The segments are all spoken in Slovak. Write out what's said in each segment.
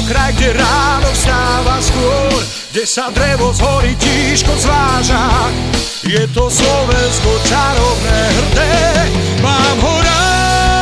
to kraj, kde ráno vstáva skôr, kde sa drevo z hory tížko zváža. Je to Slovensko čarovné hrdé, mám ho rád.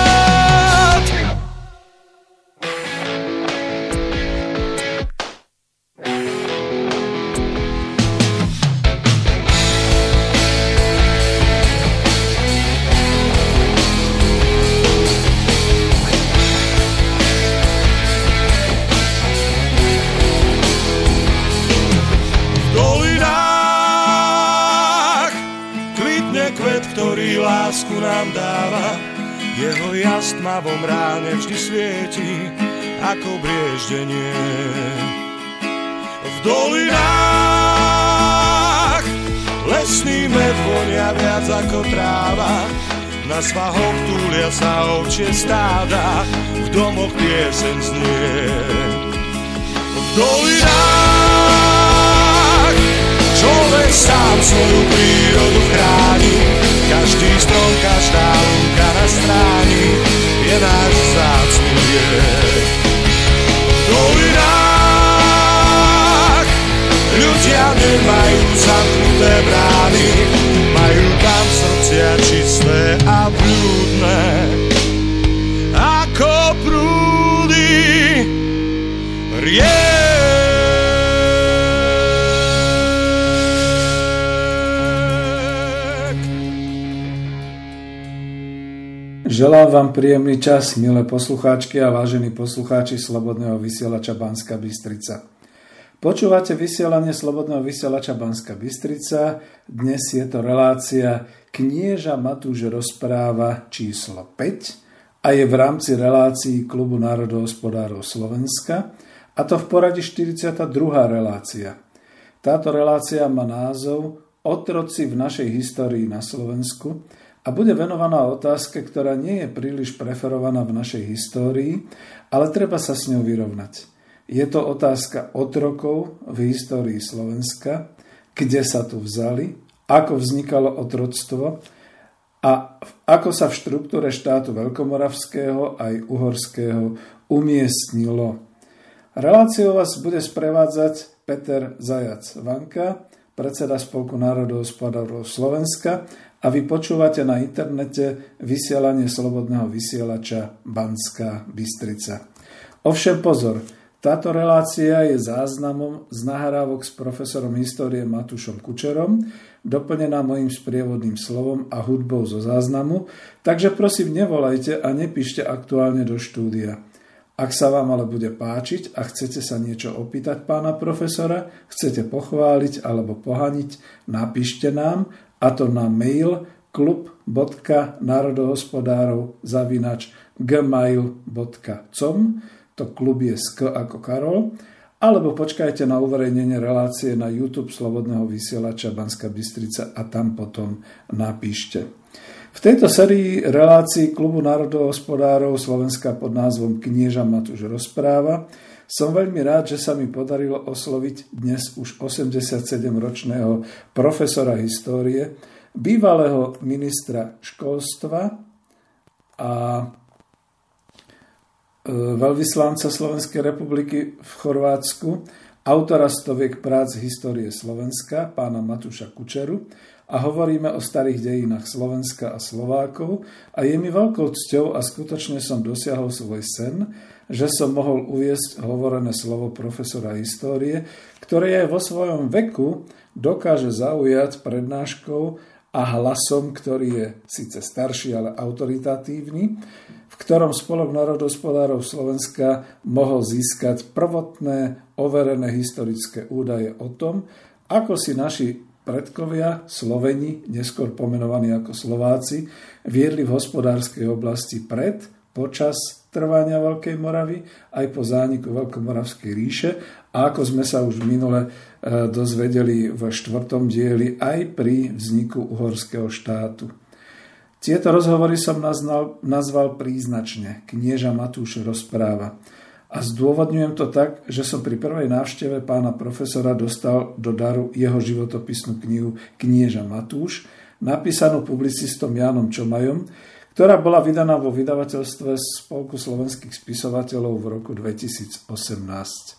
Nemajú zamknuté brány, majú tam srdcia čisté a blúdne. Ako prúdy riek. Želám vám príjemný čas, milé poslucháčky a vážení poslucháči Slobodného vysielača Banska Bystrica. Počúvate vysielanie Slobodného vysielača Banska Bystrica. Dnes je to relácia Knieža Matúš rozpráva číslo 5 a je v rámci relácií Klubu národohospodárov Slovenska a to v poradí 42. relácia. Táto relácia má názov Otroci v našej histórii na Slovensku a bude venovaná otázke, ktorá nie je príliš preferovaná v našej histórii, ale treba sa s ňou vyrovnať. Je to otázka otrokov v histórii Slovenska, kde sa tu vzali, ako vznikalo otroctvo a ako sa v štruktúre štátu Veľkomoravského aj Uhorského umiestnilo. Reláciou vás bude sprevádzať Peter Zajac Vanka, predseda Spolku národohospodárov Slovenska a vy počúvate na internete vysielanie slobodného vysielača Banská Bystrica. Ovšem pozor, táto relácia je záznamom z nahrávok s profesorom histórie Matúšom Kučerom, doplnená mojim sprievodným slovom a hudbou zo záznamu, takže prosím nevolajte a nepíšte aktuálne do štúdia. Ak sa vám ale bude páčiť a chcete sa niečo opýtať pána profesora, chcete pochváliť alebo pohaniť, napíšte nám a to na mail klub.národohospodárov zavinač gmail.com to klub je sk ako Karol alebo počkajte na uverejnenie relácie na YouTube Slobodného vysielača Banska Bystrica a tam potom napíšte. V tejto sérii relácií Klubu národohospodárov Slovenska pod názvom Knieža Matúš rozpráva som veľmi rád, že sa mi podarilo osloviť dnes už 87-ročného profesora histórie, bývalého ministra školstva a veľvyslanca Slovenskej republiky v Chorvátsku, autora stoviek prác histórie Slovenska, pána Matúša Kučeru, a hovoríme o starých dejinách Slovenska a Slovákov a je mi veľkou cťou a skutočne som dosiahol svoj sen, že som mohol uviesť hovorené slovo profesora histórie, ktoré aj vo svojom veku dokáže zaujať prednáškou a hlasom, ktorý je síce starší, ale autoritatívny, ktorom Spolok národospodárov Slovenska mohol získať prvotné overené historické údaje o tom, ako si naši predkovia, Sloveni, neskôr pomenovaní ako Slováci, viedli v hospodárskej oblasti pred, počas trvania Veľkej Moravy, aj po zániku Veľkomoravskej ríše a ako sme sa už minule e, dozvedeli v štvrtom dieli aj pri vzniku uhorského štátu. Tieto rozhovory som nazval, nazval príznačne Knieža Matúš rozpráva. A zdôvodňujem to tak, že som pri prvej návšteve pána profesora dostal do daru jeho životopisnú knihu Knieža Matúš, napísanú publicistom Jánom Čomajom, ktorá bola vydaná vo vydavateľstve Spolku slovenských spisovateľov v roku 2018.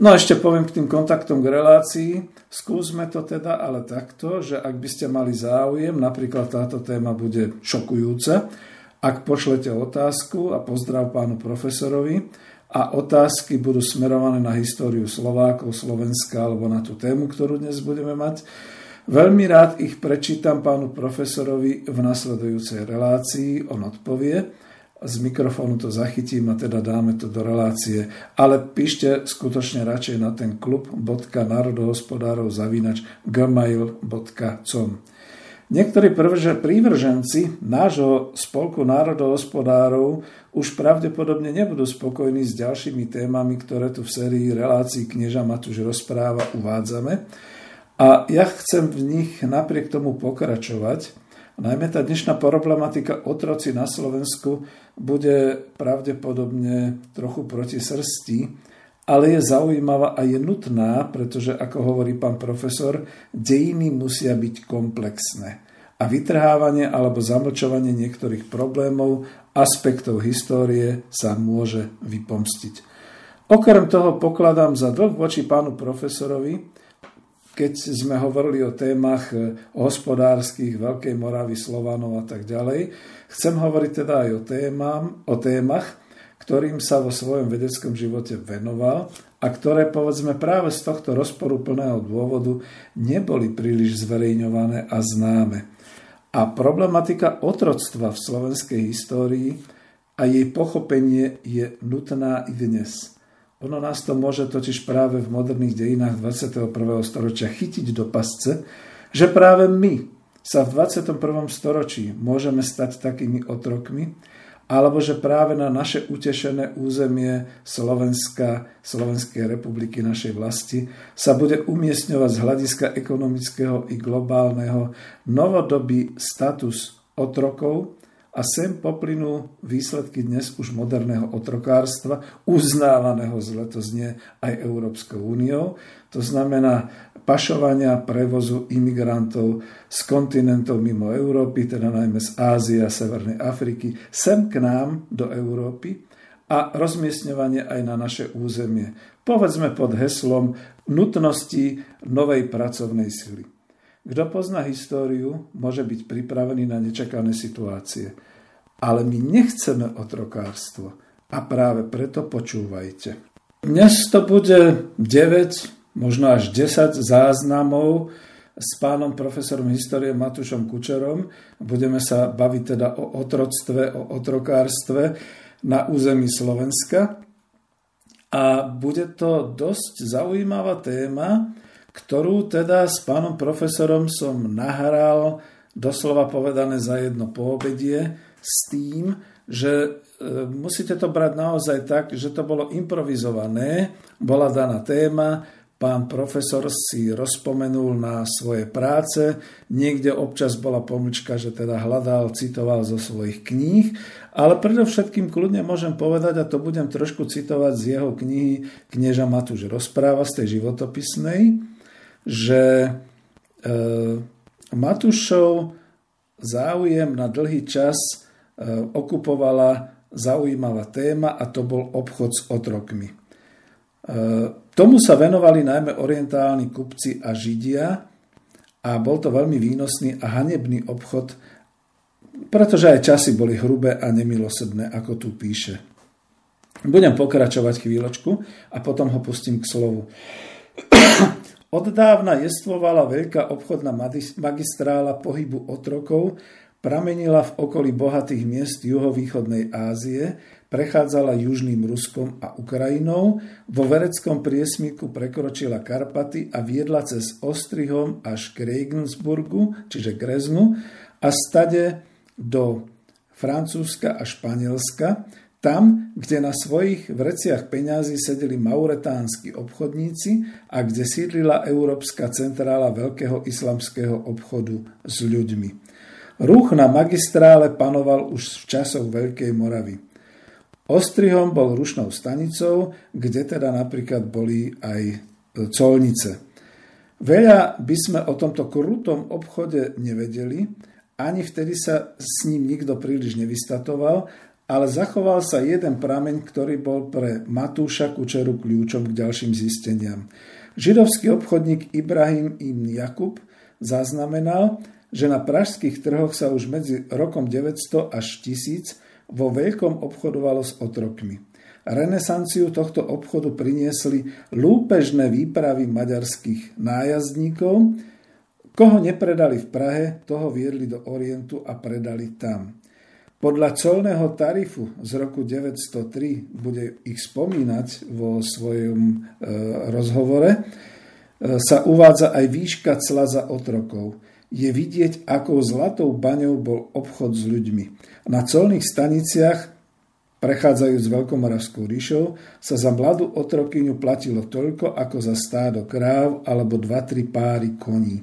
No a ešte poviem k tým kontaktom k relácii. Skúsme to teda ale takto, že ak by ste mali záujem, napríklad táto téma bude šokujúca, ak pošlete otázku a pozdrav pánu profesorovi a otázky budú smerované na históriu Slovákov, Slovenska alebo na tú tému, ktorú dnes budeme mať, veľmi rád ich prečítam pánu profesorovi v nasledujúcej relácii, on odpovie z mikrofónu to zachytím a teda dáme to do relácie. Ale píšte skutočne radšej na ten klub.národohospodárov zavinač gmail.com. Niektorí prívrženci nášho spolku národohospodárov už pravdepodobne nebudú spokojní s ďalšími témami, ktoré tu v sérii relácií knieža Matúš rozpráva uvádzame. A ja chcem v nich napriek tomu pokračovať. Najmä tá dnešná problematika otroci na Slovensku bude pravdepodobne trochu proti srsti, ale je zaujímavá a je nutná, pretože, ako hovorí pán profesor, dejiny musia byť komplexné a vytrhávanie alebo zamlčovanie niektorých problémov, aspektov histórie sa môže vypomstiť. Okrem toho pokladám za dlh voči pánu profesorovi, keď sme hovorili o témach hospodárskych, Veľkej Moravy, Slovanov a tak ďalej, chcem hovoriť teda aj o, témam, o témach, ktorým sa vo svojom vedeckom živote venoval a ktoré povedzme práve z tohto rozporuplného dôvodu neboli príliš zverejňované a známe. A problematika otroctva v slovenskej histórii a jej pochopenie je nutná i dnes. Ono nás to môže totiž práve v moderných dejinách 21. storočia chytiť do pasce, že práve my sa v 21. storočí môžeme stať takými otrokmi, alebo že práve na naše utešené územie Slovenska, Slovenskej republiky, našej vlasti, sa bude umiestňovať z hľadiska ekonomického i globálneho novodobý status otrokov a sem poplynú výsledky dnes už moderného otrokárstva, uznávaného zle to znie aj Európskou úniou, to znamená pašovania prevozu imigrantov z kontinentov mimo Európy, teda najmä z Ázie a Severnej Afriky, sem k nám do Európy a rozmiestňovanie aj na naše územie. Povedzme pod heslom nutnosti novej pracovnej sily. Kto pozná históriu, môže byť pripravený na nečakané situácie. Ale my nechceme otrokárstvo a práve preto počúvajte. Dnes to bude 9 možno až 10 záznamov s pánom profesorom histórie Matúšom Kučerom. Budeme sa baviť teda o otroctve, o otrokárstve na území Slovenska. A bude to dosť zaujímavá téma, ktorú teda s pánom profesorom som nahral doslova povedané za jedno poobedie s tým, že e, musíte to brať naozaj tak, že to bolo improvizované, bola daná téma, Pán profesor si rozpomenul na svoje práce, niekde občas bola pomlčka, že teda hľadal, citoval zo svojich kníh, ale predovšetkým kľudne môžem povedať, a to budem trošku citovať z jeho knihy Knieža Matúš rozpráva z tej životopisnej, že e, Matúšov záujem na dlhý čas e, okupovala zaujímavá téma a to bol obchod s otrokmi. E, Tomu sa venovali najmä orientálni kupci a židia a bol to veľmi výnosný a hanebný obchod, pretože aj časy boli hrubé a nemilosrdné, ako tu píše. Budem pokračovať chvíľočku a potom ho pustím k slovu. Od dávna jestvovala veľká obchodná magistrála pohybu otrokov, pramenila v okolí bohatých miest juhovýchodnej Ázie, prechádzala južným Ruskom a Ukrajinou, vo vereckom priesmiku prekročila Karpaty a viedla cez Ostrihom až k Regensburgu, čiže Greznu, a stade do Francúzska a Španielska, tam, kde na svojich vreciach peňazí sedeli mauretánsky obchodníci a kde sídlila Európska centrála veľkého islamského obchodu s ľuďmi. Ruch na magistrále panoval už v časoch Veľkej Moravy. Ostrihom bol rušnou stanicou, kde teda napríklad boli aj colnice. Veľa by sme o tomto krutom obchode nevedeli, ani vtedy sa s ním nikto príliš nevystatoval, ale zachoval sa jeden prameň, ktorý bol pre Matúša Kučeru kľúčom k ďalším zisteniam. Židovský obchodník Ibrahim ibn Jakub zaznamenal, že na pražských trhoch sa už medzi rokom 900 až 1000 vo veľkom obchodovalo s otrokmi. Renesanciu tohto obchodu priniesli lúpežné výpravy maďarských nájazdníkov. Koho nepredali v Prahe, toho viedli do Orientu a predali tam. Podľa colného tarifu z roku 903, bude ich spomínať vo svojom e, rozhovore, e, sa uvádza aj výška cla za otrokov. Je vidieť, akou zlatou baňou bol obchod s ľuďmi. Na colných staniciach, prechádzajúc Veľkomoravskou ríšou, sa za mladú otrokyňu platilo toľko, ako za stádo kráv alebo 2-3 páry koní.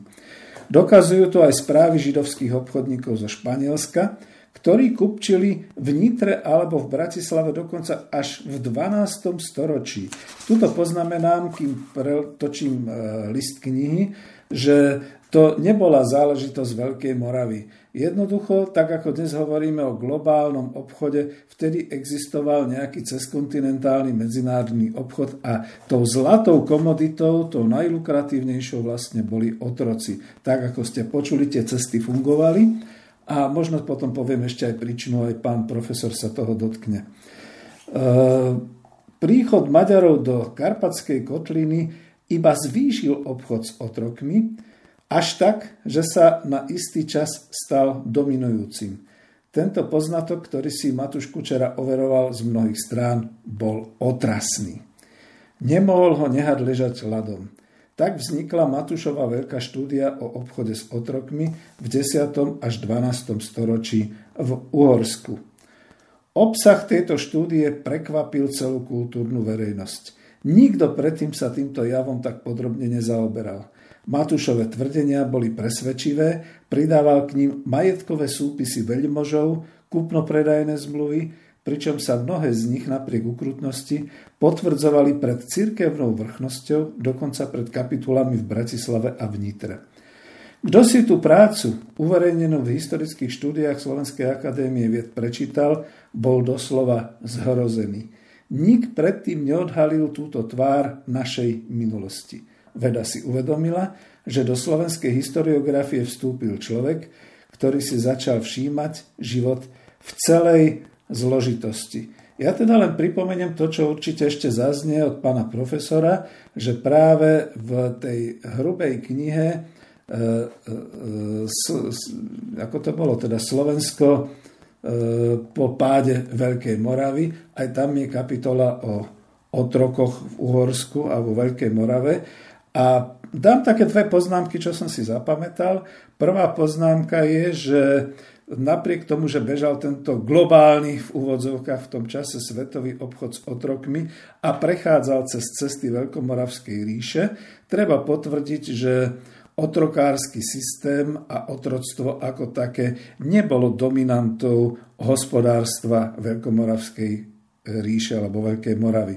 Dokazujú to aj správy židovských obchodníkov zo Španielska, ktorí kupčili v Nitre alebo v Bratislave dokonca až v 12. storočí. Tuto poznamenám, kým točím e, list knihy, že to nebola záležitosť Veľkej Moravy. Jednoducho, tak ako dnes hovoríme o globálnom obchode, vtedy existoval nejaký cezkontinentálny medzinárodný obchod a tou zlatou komoditou, tou najlukratívnejšou vlastne boli otroci. Tak ako ste počuli, tie cesty fungovali a možno potom poviem ešte aj príčinu, aj pán profesor sa toho dotkne. E, príchod Maďarov do Karpatskej kotliny iba zvýšil obchod s otrokmi, až tak, že sa na istý čas stal dominujúcim. Tento poznatok, ktorý si Matúš Kučera overoval z mnohých strán, bol otrasný. Nemohol ho nehať ležať ľadom. Tak vznikla Matúšova veľká štúdia o obchode s otrokmi v 10. až 12. storočí v Uhorsku. Obsah tejto štúdie prekvapil celú kultúrnu verejnosť. Nikto predtým sa týmto javom tak podrobne nezaoberal. Matúšové tvrdenia boli presvedčivé, pridával k ním majetkové súpisy veľmožov, kúpno-predajné zmluvy, pričom sa mnohé z nich napriek ukrutnosti potvrdzovali pred cirkevnou vrchnosťou, dokonca pred kapitulami v Bratislave a v Nitre. Kto si tú prácu, uverejnenú v historických štúdiách Slovenskej akadémie vied prečítal, bol doslova zhrozený. Nik predtým neodhalil túto tvár našej minulosti. Veda si uvedomila, že do slovenskej historiografie vstúpil človek, ktorý si začal všímať život v celej zložitosti. Ja teda len pripomeniem to, čo určite ešte zaznie od pána profesora, že práve v tej hrubej knihe, e, e, ako to bolo, teda Slovensko e, po páde Veľkej Moravy, aj tam je kapitola o otrokoch v Uhorsku a vo Veľkej Morave. A dám také dve poznámky, čo som si zapamätal. Prvá poznámka je, že napriek tomu, že bežal tento globálny v úvodzovkách v tom čase svetový obchod s otrokmi a prechádzal cez cesty Veľkomoravskej ríše, treba potvrdiť, že otrokársky systém a otroctvo ako také nebolo dominantou hospodárstva Veľkomoravskej ríše alebo Veľkej Moravy.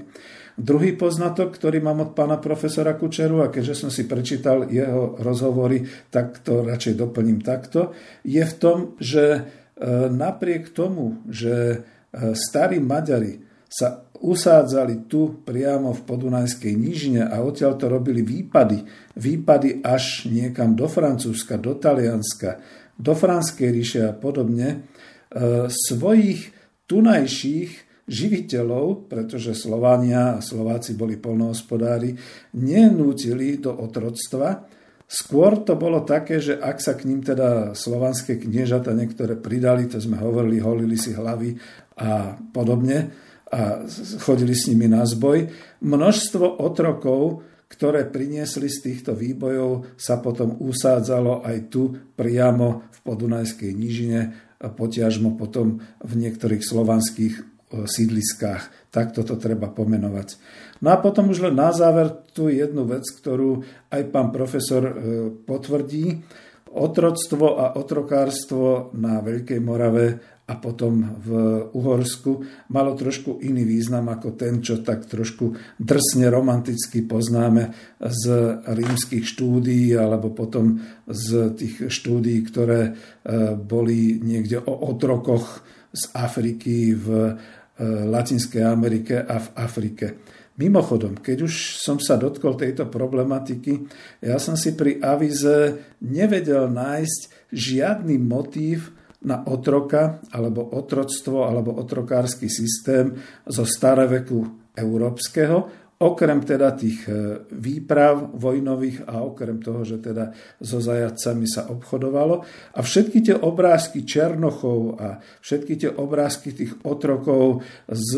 Druhý poznatok, ktorý mám od pána profesora Kučeru, a keďže som si prečítal jeho rozhovory, tak to radšej doplním takto, je v tom, že e, napriek tomu, že e, starí Maďari sa usádzali tu priamo v Podunajskej nížine a odtiaľ to robili výpady. Výpady až niekam do Francúzska, do Talianska, do Franskej ríše a podobne. E, svojich tunajších živiteľov, pretože Slovania a Slováci boli polnohospodári, nenútili do otroctva. Skôr to bolo také, že ak sa k ním teda slovanské kniežata niektoré pridali, to sme hovorili, holili si hlavy a podobne a chodili s nimi na zboj, množstvo otrokov, ktoré priniesli z týchto výbojov, sa potom usádzalo aj tu priamo v Podunajskej nížine, potiažmo potom v niektorých slovanských sídliskách. Takto to treba pomenovať. No a potom už len na záver tu jednu vec, ktorú aj pán profesor e, potvrdí. Otroctvo a otrokárstvo na Veľkej Morave a potom v Uhorsku malo trošku iný význam ako ten, čo tak trošku drsne romanticky poznáme z rímskych štúdií alebo potom z tých štúdií, ktoré e, boli niekde o otrokoch z Afriky v Latinskej Amerike a v Afrike. Mimochodom, keď už som sa dotkol tejto problematiky, ja som si pri avize nevedel nájsť žiadny motív na otroka, alebo otroctvo, alebo otrokársky systém zo staroveku európskeho, okrem teda tých e, výprav vojnových a okrem toho, že teda so zajacami sa obchodovalo. A všetky tie obrázky Černochov a všetky tie obrázky tých otrokov z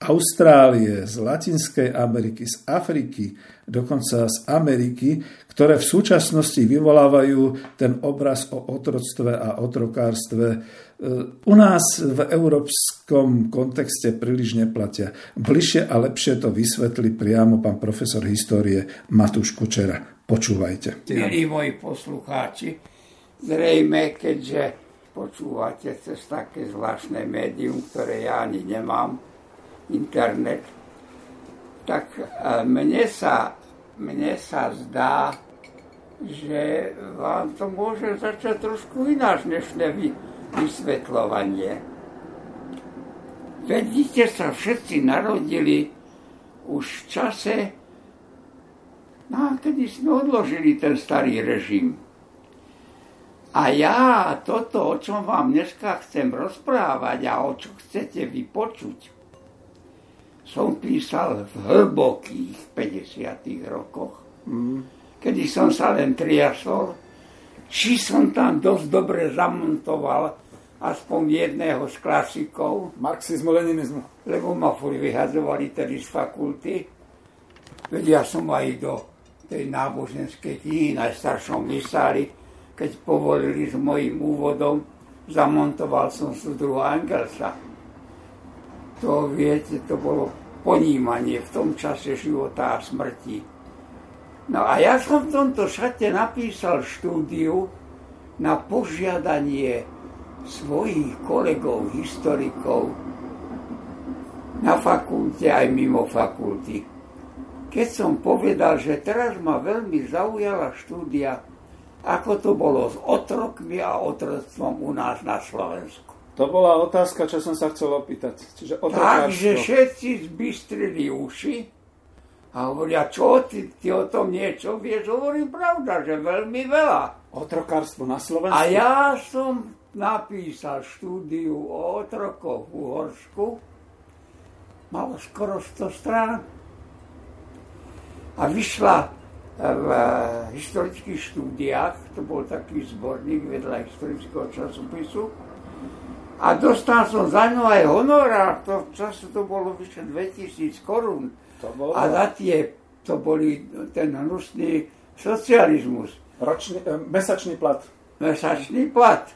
Austrálie, z Latinskej Ameriky, z Afriky, dokonca z Ameriky, ktoré v súčasnosti vyvolávajú ten obraz o otroctve a otrokárstve, e, u nás v európskom kontexte príliš neplatia. Bližšie a lepšie to vysvetlí priamo pán profesor histórie Matúš Kučera. Počúvajte. Milí moji poslucháči, zrejme, keďže počúvate cez také zvláštne médium, ktoré ja ani nemám, internet, tak e, mne sa, mne sa zdá, že vám to môže začať trošku ináč dnešné vy, vysvetľovanie. Vedíte sa všetci narodili už v čase, no, kedy sme odložili ten starý režim. A ja toto, o čom vám dneska chcem rozprávať a o čo chcete vypočuť, som písal v hlbokých 50. rokoch, mm. kedy som sa len triasol, či som tam dosť dobre zamontoval aspoň jedného z klasikov. Marxizmu, leninizmu. Lebo ma furt vyhadzovali tedy z fakulty. Veď ja som aj do tej náboženskej knihy najstaršom vysáli, keď povolili s mojim úvodom, zamontoval som súdruhu Angelsa to viete, to bolo ponímanie v tom čase života a smrti. No a ja som v tomto šate napísal štúdiu na požiadanie svojich kolegov, historikov na fakulte aj mimo fakulty. Keď som povedal, že teraz ma veľmi zaujala štúdia, ako to bolo s otrokmi a otroctvom u nás na Slovensku. To bola otázka, čo som sa chcel opýtať. Čiže Takže všetci zbystrili uši a hovoria, čo ty, ty o tom niečo vieš? Hovorím pravda, že veľmi veľa. Otrokárstvo na Slovensku? A ja som napísal štúdiu o otrokoch v Uhorsku. Malo skoro 100 strán. A vyšla v historických štúdiách, to bol taký zborník vedľa historického časopisu, a dostal som za ňu aj honorár, to v čase to bolo vyše 2000 korún. A za tie, to boli ten hnusný socializmus. Ročný, e, mesačný plat. Mesačný plat.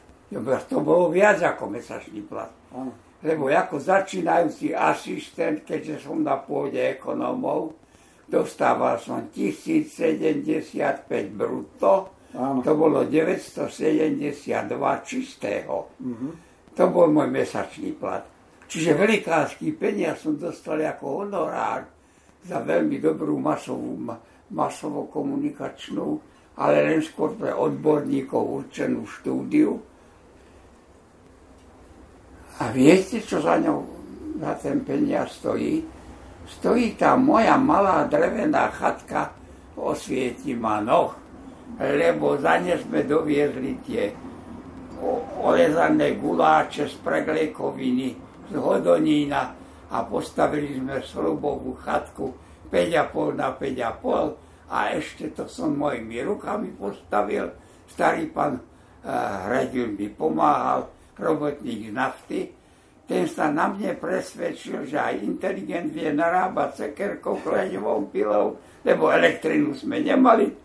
To bolo viac ako mesačný plat. Ano. Lebo ako začínajúci asistent, keďže som na pôde ekonomov, dostával som 1075 brutto, ano. to bolo 972 čistého. Uh-huh. To bol môj mesačný plat. Čiže velikánsky peniaz som dostal ako honorár za veľmi dobrú masovú, masovo-komunikačnú, ale len skôr pre odborníkov určenú štúdiu. A viete, čo za ňou za ten peniaz stojí. Stojí tam moja malá drevená chatka, osvieti ma noh, lebo za ne sme doviezli tie olezané guláče z pregliekoviny, z hodonína a postavili sme slubovú chatku 5,5 na 5,5 a ešte to som mojimi rukami postavil. Starý pán uh, Hradil mi pomáhal, robotník z nafty. Ten sa na mne presvedčil, že aj inteligent vie narábať sekerkou, kleňovou pilou, lebo elektrinu sme nemali.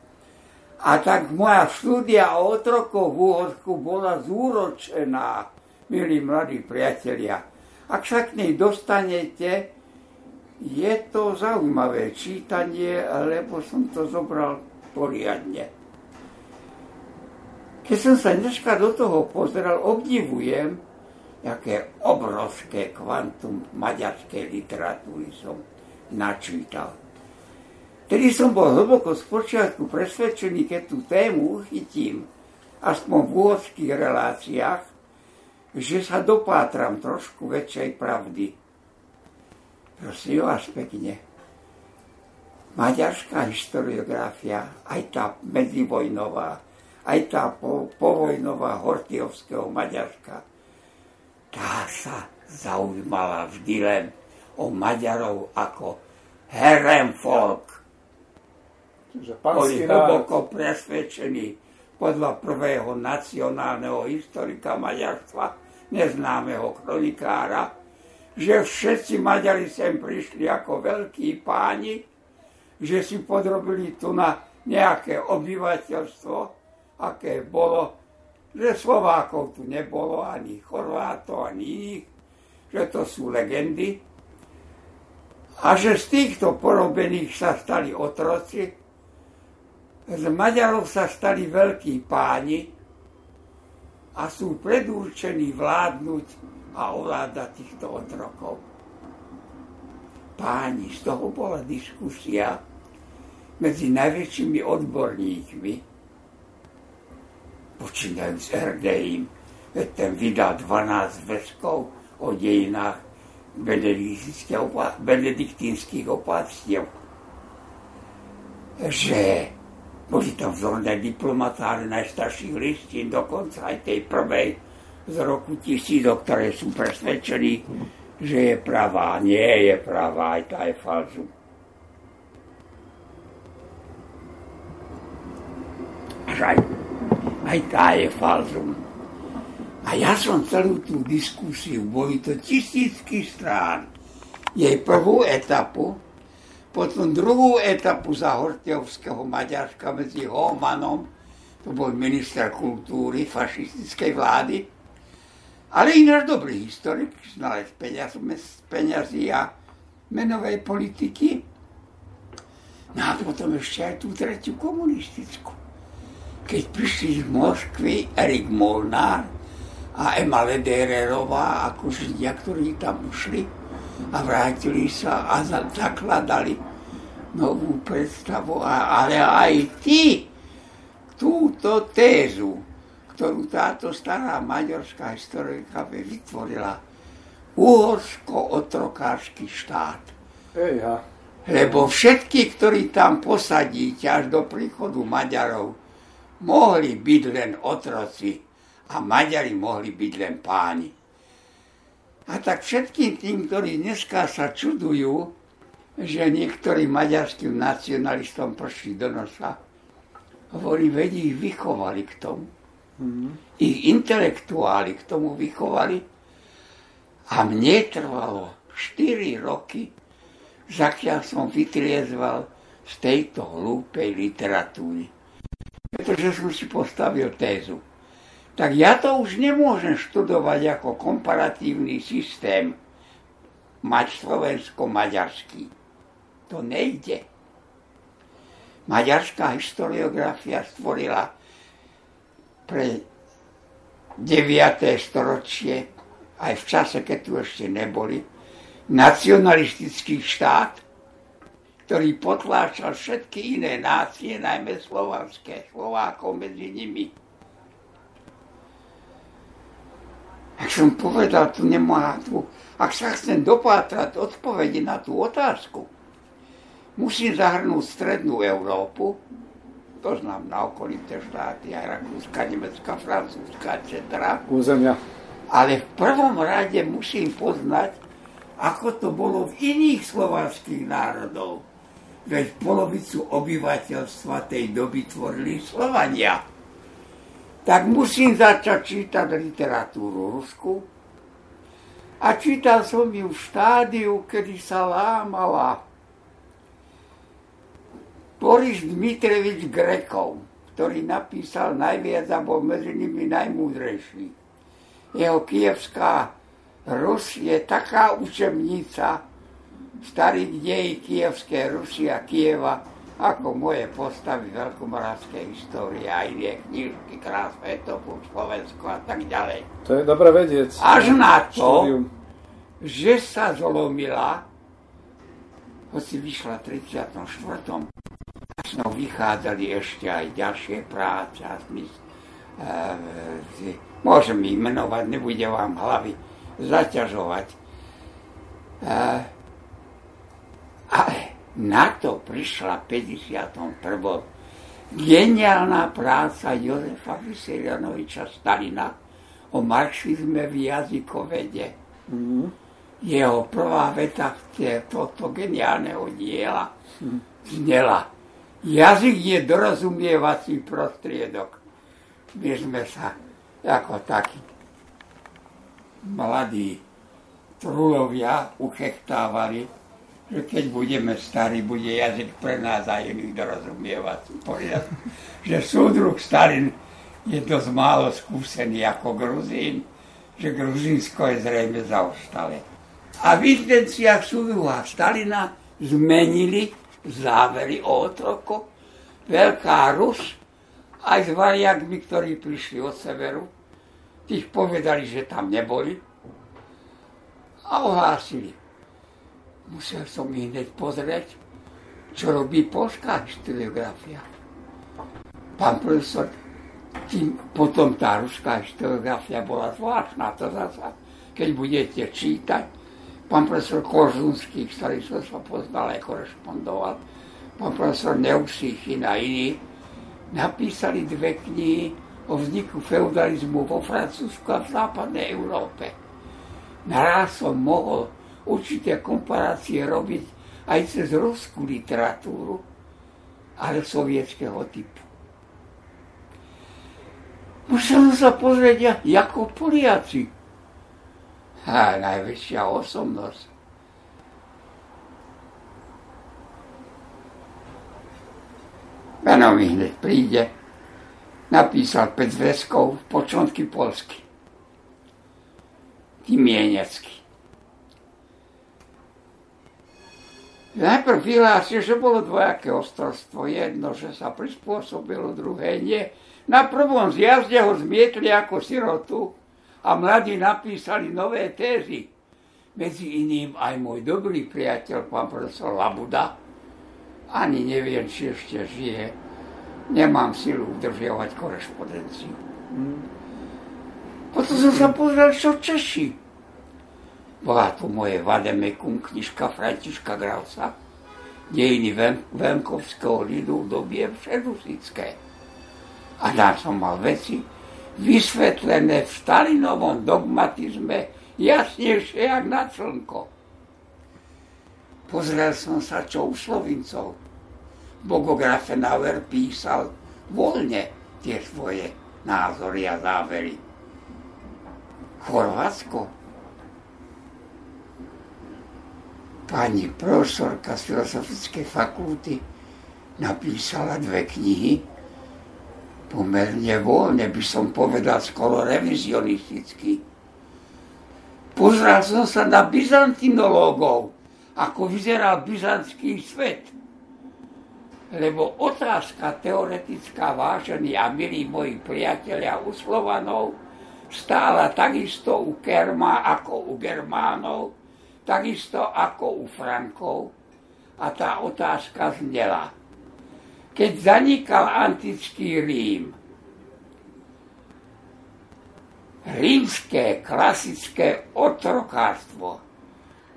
A tak moja štúdia o otrokoch v Úhorsku bola zúročená, milí mladí priatelia. Ak sa k nej dostanete, je to zaujímavé čítanie, lebo som to zobral poriadne. Keď som sa dneska do toho pozeral, obdivujem, aké obrovské kvantum maďarskej literatúry som načítal. Tedy som bol hlboko z počiatku presvedčený, keď tú tému uchytím, aspoň v úvodských reláciách, že sa dopátram trošku väčšej pravdy. Prosím vás pekne. Maďarská historiografia, aj tá medzivojnová, aj tá po, povojnová Hortiovského Maďarska, tá sa zaujímala vždy len o Maďarov ako folk. Čiže Boli hlboko presvedčení podľa prvého nacionálneho historika Maďarstva, neznámeho kronikára, že všetci Maďari sem prišli ako veľkí páni, že si podrobili tu na nejaké obyvateľstvo, aké bolo, že Slovákov tu nebolo, ani Chorvátov, ani iných, že to sú legendy. A že z týchto porobených sa stali otroci, z Maďarov sa stali veľkí páni a sú predurčení vládnuť a ovládať týchto otrokov. Páni, z toho bola diskusia medzi najväčšími odborníkmi, počínajúc RDIM, ten vydá 12 zväzkov o dejinách benediktínskych opatstiev, že boli tam vzorné diplomatáre najstarších listín, dokonca aj tej prvej, z roku tisíc, o ktoré sú presvedčení, že je pravá. Nie je pravá, aj tá je falzu. Aj, aj tá je falzum. A ja som celú tú diskusiu, boli to tisícky strán, jej prvú etapu, potom druhú etapu za Hortiovského Maďarska medzi Homanom, to bol minister kultúry fašistickej vlády, ale ináč dobrý historik, znalec peniaz, peňazí a menovej politiky. No a potom ešte aj tú tretiu komunistickú. Keď prišli z Moskvy Erik Molnár a Emma Ledererová ako židia, ktorí tam ušli a vrátili sa a zakladali novú predstavu, ale aj ty túto tézu ktorú táto stará maďarská historika vytvorila. Uhorsko-otrokársky štát. Ejha. Lebo všetky, ktorí tam posadíte až do príchodu Maďarov, mohli byť len otroci a Maďari mohli byť len páni. A tak všetkým tým, ktorí dneska sa čudujú, že niektorým maďarským nacionalistom prší do nosa, hovorí, vedí ich vychovali k tomu ich intelektuáli k tomu vychovali. A mne trvalo 4 roky, zakiaľ som vytriezval z tejto hlúpej literatúry. Pretože som si postavil tézu. Tak ja to už nemôžem študovať ako komparatívny systém mať slovensko-maďarský. To nejde. Maďarská historiografia stvorila pre 9. storočie, aj v čase, keď tu ešte neboli, nacionalistický štát, ktorý potláčal všetky iné nácie, najmä slovanské, Slovákov medzi nimi. Tak som povedal, tu nemá tu, ak sa chcem dopátrať odpovede na tú otázku, musím zahrnúť strednú Európu, to znamená okolité štáty, aj Rakúska, Nemecka, Francúzska, etc. Územia. Ale v prvom rade musím poznať, ako to bolo v iných slovanských národov. Veď polovicu obyvateľstva tej doby tvorili Slovania. Tak musím začať čítať literatúru Rusku. A čítal som ju v štádiu, kedy sa lámala Boris Dmitrevič Grekov, ktorý napísal najviac a bol medzi nimi najmúdrejší. Jeho kievská Rus je taká učebnica starých dejí kievské Rusy a Kieva, ako moje postavy veľkomoravskej histórie a iné knižky, krásne to Slovensko a tak ďalej. To je dobré vedieť. Až na to, štúdium. že sa zlomila, hoci vyšla 34 ňou vychádzali ešte aj ďalšie práce a smysl. E, môžem ich menovať, nebude vám hlavy zaťažovať. E, ale na to prišla 51. geniálna práca Jozefa Vyserianoviča Stalina o marxizme v jazykovede. Mm-hmm. Jeho prvá veta tohto geniálneho diela mm. znela Jazyk je dorozumievací prostriedok. My sme sa ako takí mladí trulovia uchechtávali, že keď budeme starí, bude jazyk pre nás aj iných dorozumievací poriadok. Že súdruh Stalin je dosť málo skúsený ako Gruzín, že Gruzínsko je zrejme zaostalé. A v intenciách súdruha Stalina zmenili závery o otroko, veľká Rus, aj s variakmi, ktorí prišli od severu, tých povedali, že tam neboli a ohlásili. Musel som ich hneď pozrieť, čo robí polská historiografia. Pán profesor, tým, potom tá ruská historiografia bola zvláštna, to zasa, keď budete čítať, pán profesor Kožunský, ktorý som sa poznal aj korešpondoval, pán profesor Neusíchin a iní, napísali dve knihy o vzniku feudalizmu vo Francúzsku a v západnej Európe. Naraz som mohol určité komparácie robiť aj cez ruskú literatúru, ale sovietského typu. Musel sa pozrieť, ako Poliaci a najväčšia osobnosť. Meno mi hneď príde. Napísal 5 zväzkov počonky polsky. Tymienecky. Najprv vyhlásil, že bolo dvojaké ostrovstvo. Jedno, že sa prispôsobilo, druhé nie. Na prvom zjazde ho zmietli ako sirotu a mladí napísali nové tézy. Medzi iným aj môj dobrý priateľ, pán profesor Labuda, ani neviem, či ešte žije, nemám silu udržiavať korešpondenciu. Hmm. Potom som sa pozrel, čo Češi. Bola tu moje Vademekum, knižka Františka Grausa, dejiny Venkovského lidu v dobie všerusické. A tam som mal veci, vysvetlené v Stalinovom dogmatizme jasnejšie jak na slnko. Pozrel som sa, čo u Slovincov. Bogografenauer písal voľne tie svoje názory a závery. Chorvátsko. Pani profesorka z Filozofickej fakulty napísala dve knihy pomerne voľne, by som povedal, skoro revizionisticky. Pozrel som sa na byzantinológov, ako vyzeral byzantský svet. Lebo otázka teoretická, vážení a milí moji priatelia u Slovanov, stála takisto u Kerma ako u Germánov, takisto ako u Frankov. A tá otázka znela – keď zanikal antický Rím, rímske klasické otrokárstvo,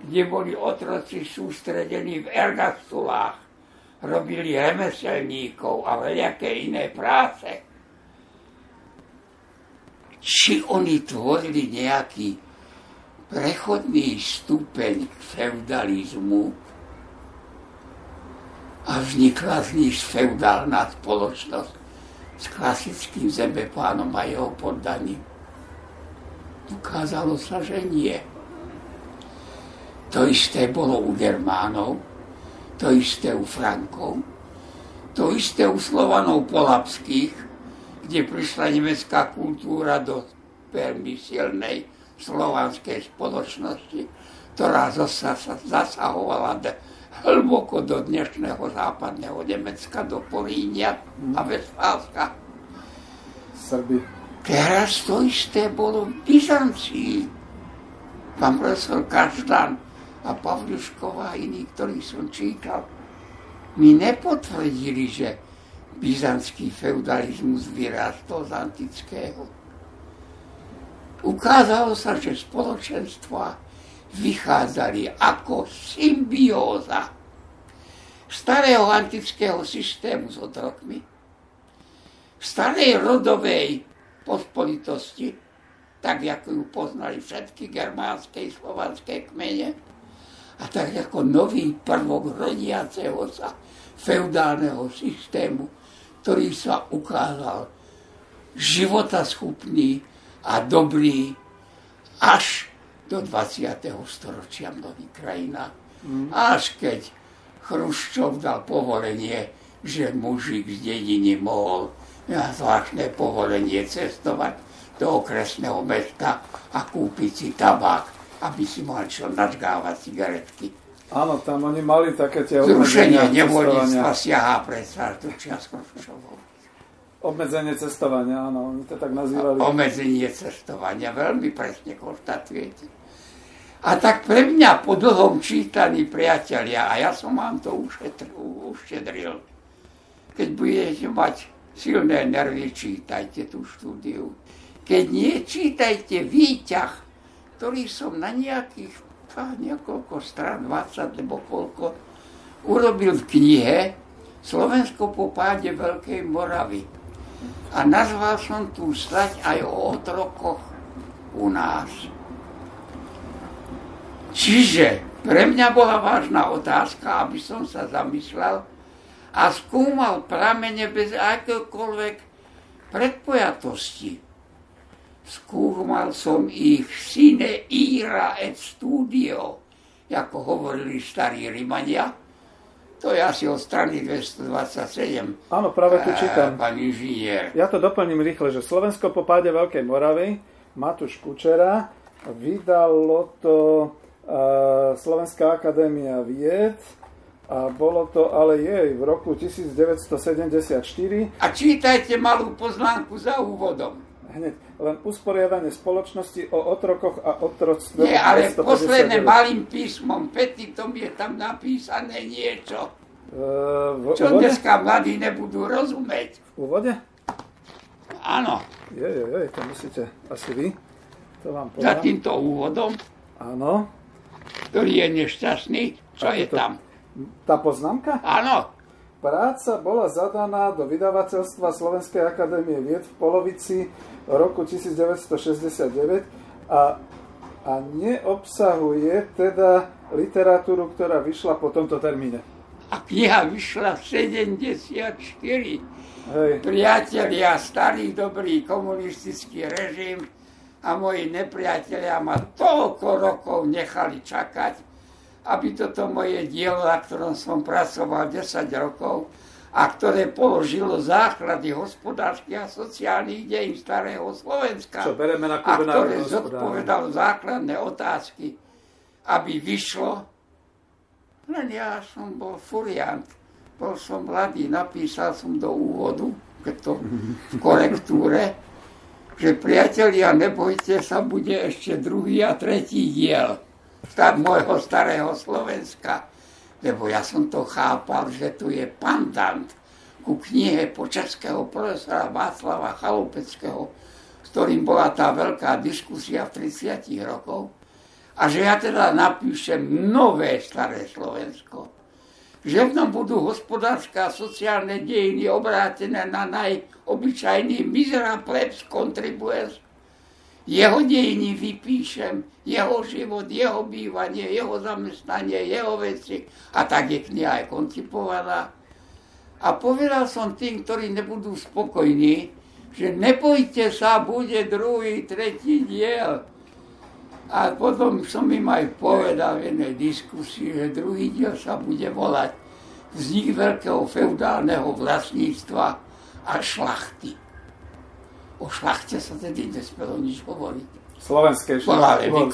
kde boli otroci sústredení v ergastulách, robili remeselníkov a veľaké iné práce. Či oni tvorili nejaký prechodný stupeň k feudalizmu a vznikla z nich feudálna spoločnosť s klasickým zemeplánom a jeho poddaním. Ukázalo sa, že nie. To isté bolo u Germánov, to isté u Frankov, to isté u Slovanov polapských, kde prišla nemecká kultúra do veľmi silnej slovanskej spoločnosti, ktorá zasa zasahovala hlboko do dnešného západného Nemecka, do Porínia a Vesfálska. Srby. Teraz to isté bolo v Byzancii. Pán profesor Každan a Pavlušková a iní, ktorí som čítal, mi nepotvrdili, že byzantský feudalizmus vyrástol z antického. Ukázalo sa, že spoločenstva vychádzali ako symbióza starého antického systému s otrokmi, starej rodovej pospolitosti, tak ako ju poznali všetky germánske i slovanské kmene, a tak ako nový prvok rodiaceho sa feudálneho systému, ktorý sa ukázal životaschopný a dobrý až do 20. storočia v mnohých krajinách. Mm. Až keď Chruščov dal povolenie, že mužik z dediny mohol zvláštne povolenie cestovať do okresného mesta a kúpiť si tabák, aby si mal čo nažgávať cigaretky. Áno, tam oni mali také tie Zrušenie nevoľníctva siahá predsa do čias Obmedzenie cestovania, áno, oni to tak nazývali. Obmedzenie cestovania, veľmi presne konštatujete. A tak pre mňa po dlhom čítaní priatelia, a ja som vám to ušetril, keď budete mať silné nervy, čítajte tú štúdiu. Keď nie, čítajte výťah, ktorý som na nejakých niekoľko strán, 20 nebo koľko, urobil v knihe Slovensko po páde Veľkej Moravy. A nazval som tu stať aj o otrokoch u nás. Čiže pre mňa bola vážna otázka, aby som sa zamyslel, a skúmal pramene bez akéhokoľvek predpojatosti. Skúmal som ich sine ira et studio, ako hovorili starí Rimania. To je asi od strany 227. Áno, práve tu čítam. Pán inžinier. Ja to doplním rýchle, že Slovensko po páde Veľkej Moravy, Matúš Kučera, vydalo to uh, Slovenská akadémia vied, a bolo to ale jej v roku 1974. A čítajte malú poznámku za úvodom. Hneď, len usporiadanie spoločnosti o otrokoch a otroctve. Nie, ale posledné malým písmom, petitom je tam napísané niečo. Uh, v, čo úvode? dneska mladí nebudú rozumieť. V úvode? Áno. Je, je, je, to musíte asi vy. To vám poviem. Za týmto úvodom. Áno. Ktorý je nešťastný. Čo a je to... tam? Tá poznámka? Áno. Práca bola zadaná do vydavateľstva Slovenskej akadémie vied v polovici roku 1969 a, a neobsahuje teda literatúru, ktorá vyšla po tomto termíne. A kniha vyšla v 74. Hej. Priatelia, starý dobrý komunistický režim a moji nepriatelia ma toľko rokov nechali čakať, aby toto moje dielo, na ktorom som pracoval 10 rokov a ktoré položilo základy hospodárskych a sociálnych dejín starého Slovenska Čo, na a ktoré zodpovedalo základné otázky, aby vyšlo. Len ja som bol furiant, bol som mladý, napísal som do úvodu, keď to v korektúre, že priatelia, nebojte sa, bude ešte druhý a tretí diel tak môjho starého Slovenska. Lebo ja som to chápal, že tu je pandant ku knihe počaského profesora Václava Chalupeckého, z ktorým bola tá veľká diskusia v 30 rokov, a že ja teda napíšem nové staré Slovensko. Že v tom budú hospodárske a sociálne dejiny obrátené na najobyčajný mizera plebs contribuens. Jeho dejiny vypíšem, jeho život, jeho bývanie, jeho zamestnanie, jeho veci. A tak je kniha aj koncipovaná. A povedal som tým, ktorí nebudú spokojní, že nebojte sa, bude druhý, tretí diel a potom som im aj povedal v jednej diskusii, že druhý diel sa bude volať vznik veľkého feudálneho vlastníctva a šlachty. O šlachte sa tedy nespelo nič hovoriť. Slovenské šlachty. Bola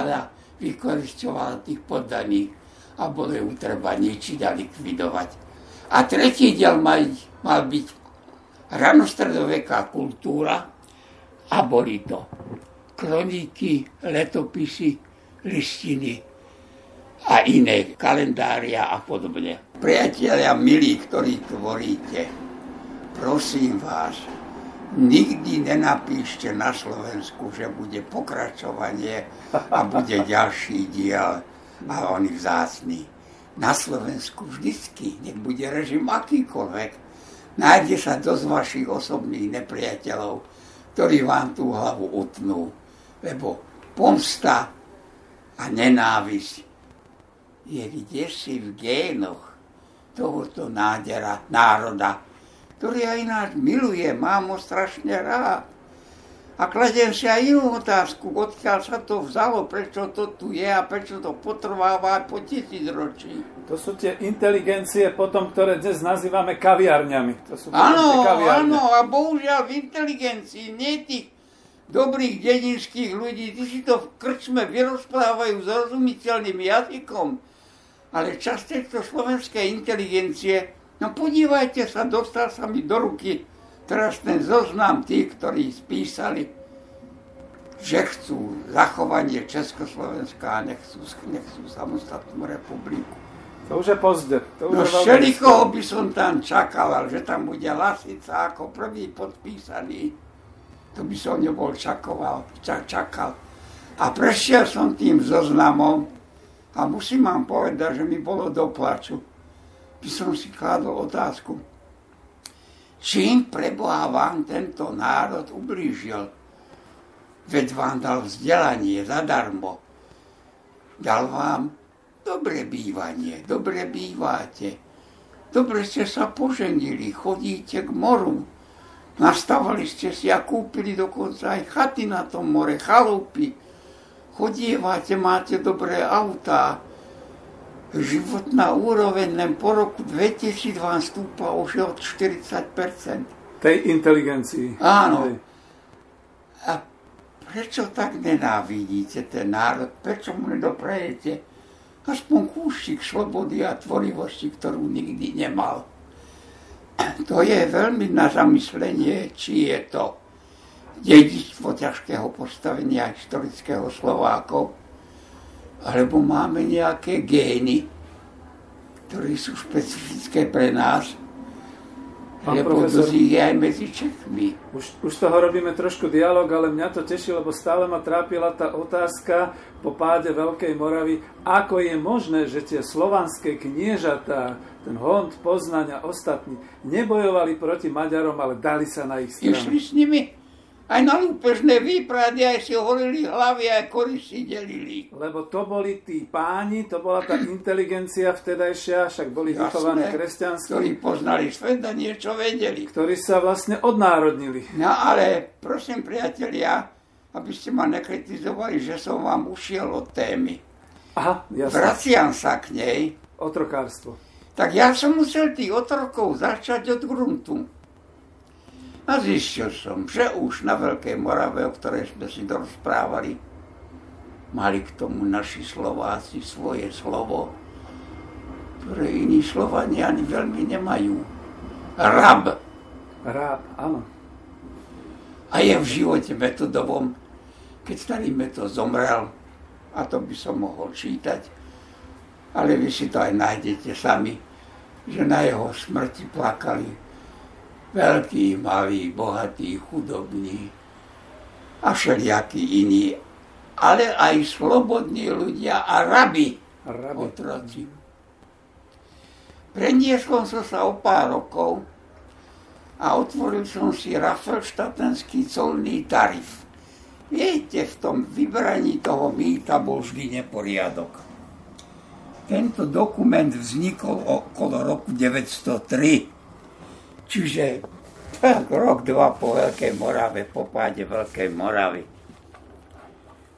ale vykorišťovala tých poddaných a bolo ju treba ničiť a likvidovať. A tretí diel mal, mal byť ranostredoveká kultúra a boli to kroniky, letopisy, listiny a iné kalendária a podobne. Priatelia milí, ktorí tvoríte, prosím vás, nikdy nenapíšte na Slovensku, že bude pokračovanie a bude ďalší diel a on je vzácný. Na Slovensku vždycky, nech bude režim akýkoľvek, nájde sa dosť vašich osobných nepriateľov, ktorí vám tú hlavu utnú lebo pomsta a nenávisť je kde si v génoch tohoto nádera, národa, ktorý aj nás miluje, mám ho strašne rád. A kladiem si aj inú otázku, odkiaľ sa to vzalo, prečo to tu je a prečo to potrváva po tisíc ročí. To sú tie inteligencie potom, ktoré dnes nazývame kaviarňami. To sú áno, áno, a bohužiaľ v inteligencii, nie tých dobrých dedinských ľudí, tí si to v krčme vyrozprávajú zrozumiteľným jazykom, ale časť tejto slovenskej inteligencie, no podívajte sa, dostal sa mi do ruky teraz ten zoznam tých, ktorí spísali, že chcú zachovanie Československa a nechcú, nechcú samostatnú republiku. To už je pozde. To už no všelikoho by som tam čakal, že tam bude Lasica ako prvý podpísaný to by som nebol čakoval, čakal. A prešiel som tým zoznamom a musím vám povedať, že mi bolo do plaču. By som si kladol otázku, čím preboha vám tento národ ublížil? Veď vám dal vzdelanie zadarmo. Dal vám dobre bývanie, dobre bývate. Dobre ste sa poženili, chodíte k moru, Nastavali ste si a kúpili dokonca aj chaty na tom more, chalupy. Chodievate, máte dobré autá. Životná úroveň len po roku 2000 vám stúpa už od 40%. Tej inteligencii. Áno. A prečo tak nenávidíte ten národ? Prečo mu nedoprejete aspoň kúšik slobody a tvorivosti, ktorú nikdy nemal? to je veľmi na zamyslenie, či je to dedičstvo ťažkého postavenia historického Slovákov, alebo máme nejaké gény, ktoré sú špecifické pre nás, Pán lebo profesor, je aj medzi Čechmi. Už, už toho robíme trošku dialog, ale mňa to teší, lebo stále ma trápila tá otázka po páde Veľkej Moravy, ako je možné, že tie slovanské kniežatá, ten Hond, Poznaň a ostatní nebojovali proti Maďarom, ale dali sa na ich stranu. Išli s nimi aj na lúpežné výprady, aj si holili hlavy, aj si delili. Lebo to boli tí páni, to bola tá inteligencia vtedajšia, však boli Jasné, vychovaní kresťanskí. Ktorí poznali svet a niečo vedeli. Ktorí sa vlastne odnárodnili. No ale prosím priatelia, aby ste ma nekritizovali, že som vám ušiel od témy. Aha, jasne. Vraciam sa k nej. Otrokárstvo. Tak ja som musel tých otrokov začať od gruntu. A zistil som, že už na Veľkej Morave, o ktorej sme si dorozprávali, mali k tomu naši Slováci svoje slovo, ktoré iní Slovani ani veľmi nemajú. Rab. Rab, áno. A je v živote metodovom, keď starý metod zomrel, a to by som mohol čítať, ale vy si to aj nájdete sami, že na jeho smrti plakali veľkí, malí, bohatí, chudobní. a všelijakí iní, ale aj slobodní ľudia a rabi, rabi. otroci. Preniesol som sa o pár rokov a otvoril som si Rafelštatenský colný tarif. Viete, v tom vybraní toho mýta bol vždy neporiadok. Tento dokument vznikol okolo roku 903, čiže tak rok, dva po Veľkej Morave, po páde Veľkej Moravy.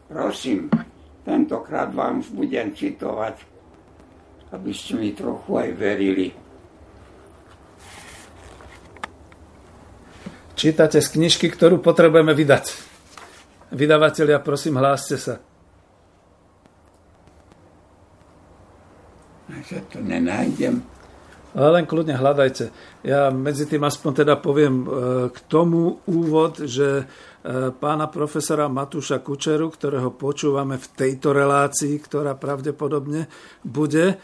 Prosím, tentokrát vám už budem citovať, aby ste mi trochu aj verili. Čítate z knižky, ktorú potrebujeme vydať. Vydavatelia, prosím, hláste sa. Že to nenájdem. Ale len kľudne hľadajte. Ja medzi tým aspoň teda poviem e, k tomu úvod, že e, pána profesora Matúša Kučeru, ktorého počúvame v tejto relácii, ktorá pravdepodobne bude, e,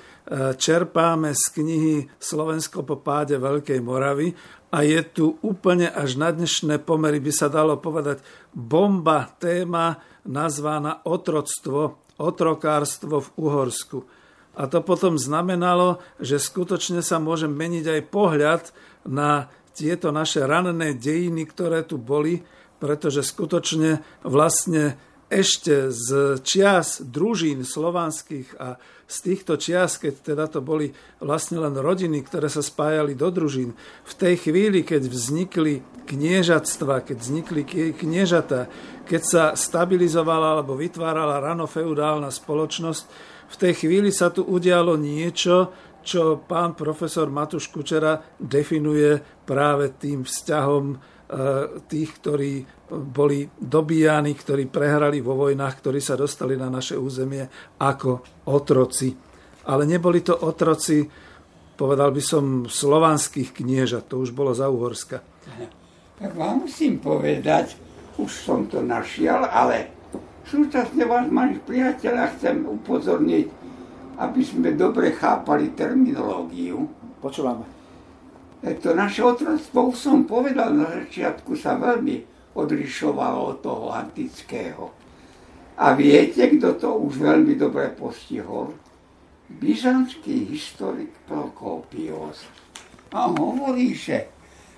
čerpáme z knihy Slovensko po páde Veľkej Moravy a je tu úplne až na dnešné pomery, by sa dalo povedať, bomba téma nazvaná otroctvo, otrokárstvo v Uhorsku. A to potom znamenalo, že skutočne sa môže meniť aj pohľad na tieto naše ranné dejiny, ktoré tu boli, pretože skutočne vlastne ešte z čias družín slovanských a z týchto čias, keď teda to boli vlastne len rodiny, ktoré sa spájali do družín, v tej chvíli, keď vznikli kniežatstva, keď vznikli kniežata, keď sa stabilizovala alebo vytvárala rano feudálna spoločnosť, v tej chvíli sa tu udialo niečo, čo pán profesor Matuš Kučera definuje práve tým vzťahom Eh, tých, ktorí boli dobíjani, ktorí prehrali vo vojnách, ktorí sa dostali na naše územie ako otroci. Ale neboli to otroci, povedal by som, slovanských kniežat, to už bolo za Uhorska. Tak vám musím povedať, už som to našiel, ale súčasne vás, mali priateľa, chcem upozorniť, aby sme dobre chápali terminológiu. Počúvame. To naše otroctvo, už som povedal na začiatku, sa veľmi odlišovalo od toho antického. A viete, kto to už veľmi dobre postihol? Byzantský historik Prokópios. A hovorí, že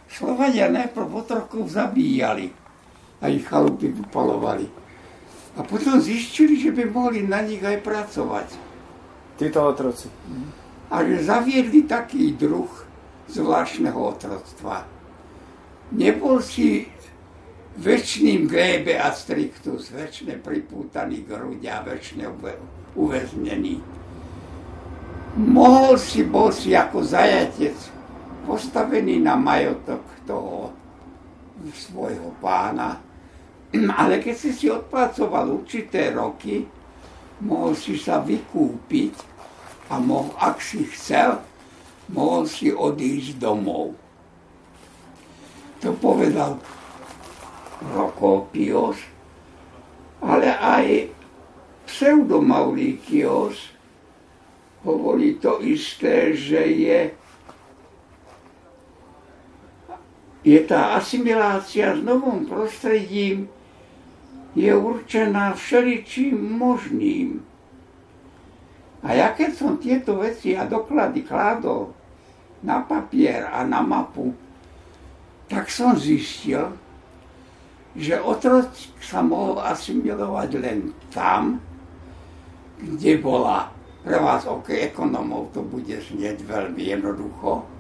Slovania najprv otrokov zabíjali a ich chalupy vypalovali. A potom zistili, že by mohli na nich aj pracovať. Títo otroci. A že zaviedli taký druh zvláštneho otroctva. Nebol si väčšným grébe a strictus, väčšine pripútaný k hrudia, väčšine uväznený. Mohol si, bol si ako zajatec postavený na majotok toho svojho pána, ale keď si si odpracoval určité roky, mohol si sa vykúpiť a mohol, ak si chcel, mohol si odísť domov. To povedal Prokopios, ale aj pseudomaulikios hovorí to isté, že je, je tá asimilácia s novým prostredím je určená všeličím možným. A ja keď som tieto veci a doklady kládol na papier a na mapu, tak som zistil, že otrok sa mohol asimilovať len tam, kde bola, pre vás ok, ekonomov to bude znieť veľmi jednoducho,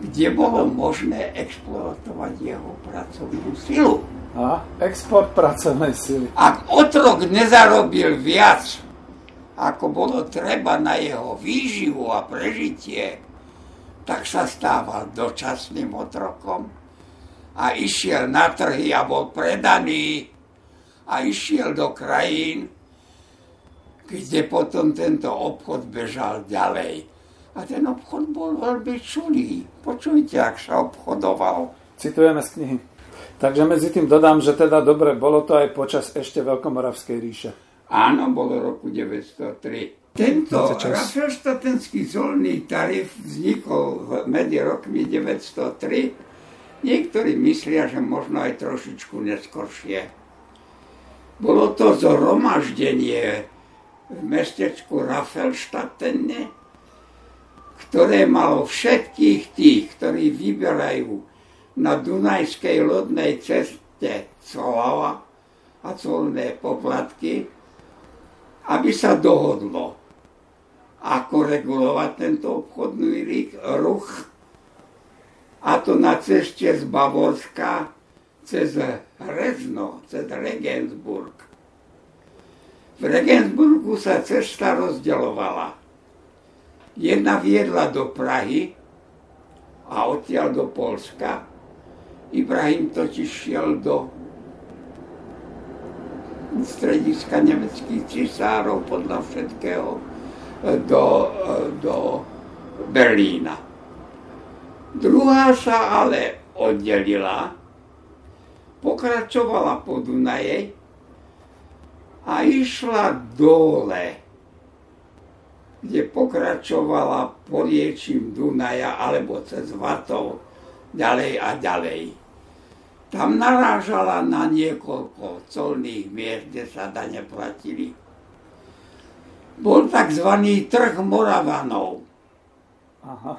kde bolo možné exploatovať jeho pracovnú silu. A export pracovnej sily. Ak otrok nezarobil viac ako bolo treba na jeho výživu a prežitie, tak sa stával dočasným otrokom a išiel na trhy a bol predaný a išiel do krajín, kde potom tento obchod bežal ďalej. A ten obchod bol veľmi čulý. Počujte, ak sa obchodoval. Citujeme z knihy. Takže medzi tým dodám, že teda dobre, bolo to aj počas ešte Veľkomoravskej ríše. Áno, bolo roku 903. Tento rafelštatenský zolný tarif vznikol medzi rokmi 903. Niektorí myslia, že možno aj trošičku neskoršie. Bolo to zhromaždenie v mestečku Rafelštatene, ktoré malo všetkých tých, ktorí vyberajú na Dunajskej lodnej ceste colava a colné poplatky, aby sa dohodlo, ako regulovať tento obchodný ruch. A to na ceste z Bavorska cez Hrezno, cez Regensburg. V Regensburgu sa cesta rozdeľovala. Jedna viedla do Prahy a odtiaľ do Polska. Ibrahim totiž šiel do strediska nemeckých cisárov podľa všetkého e, do, e, do Berlína. Druhá sa ale oddelila, pokračovala po Dunaje a išla dole, kde pokračovala poliečím Dunaja alebo cez Vatov ďalej a ďalej. Tam narážala na niekoľko colných miest, kde sa dane platili. Bol tzv. trh Moravanov. Aha.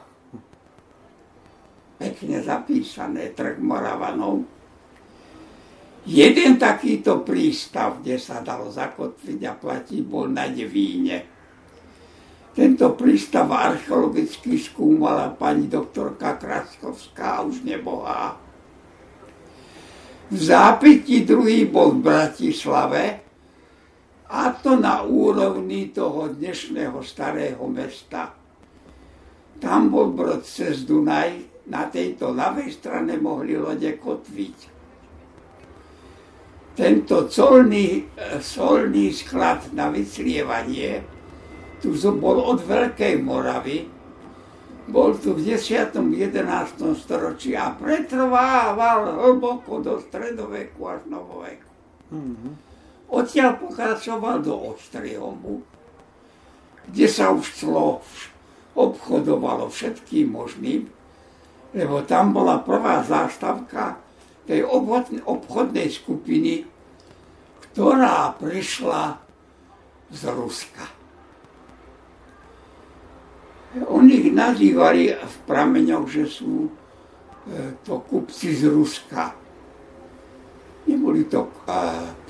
Pekne zapísané, trh Moravanov. Jeden takýto prístav, kde sa dalo zakotviť a platiť, bol na Devíne. Tento prístav archeologicky skúmala pani doktorka Kraskovská, už nebohá v zápäti druhý bol v Bratislave a to na úrovni toho dnešného starého mesta. Tam bol brod cez Dunaj, na tejto ľavej strane mohli lode kotviť. Tento colný, solný sklad na vyclievanie tu bol od Veľkej Moravy, bol tu v 10. 11. storočí a pretrvával hlboko do stredoveku až novoveku. Mm-hmm. Odtiaľ pokračoval do Ostriomu, kde sa už clo obchodovalo všetkým možným, lebo tam bola prvá zástavka tej obchodnej skupiny, ktorá prišla z Ruska. Oni ich nazývali v prameňoch, že sú e, to kupci z Ruska. Neboli to e,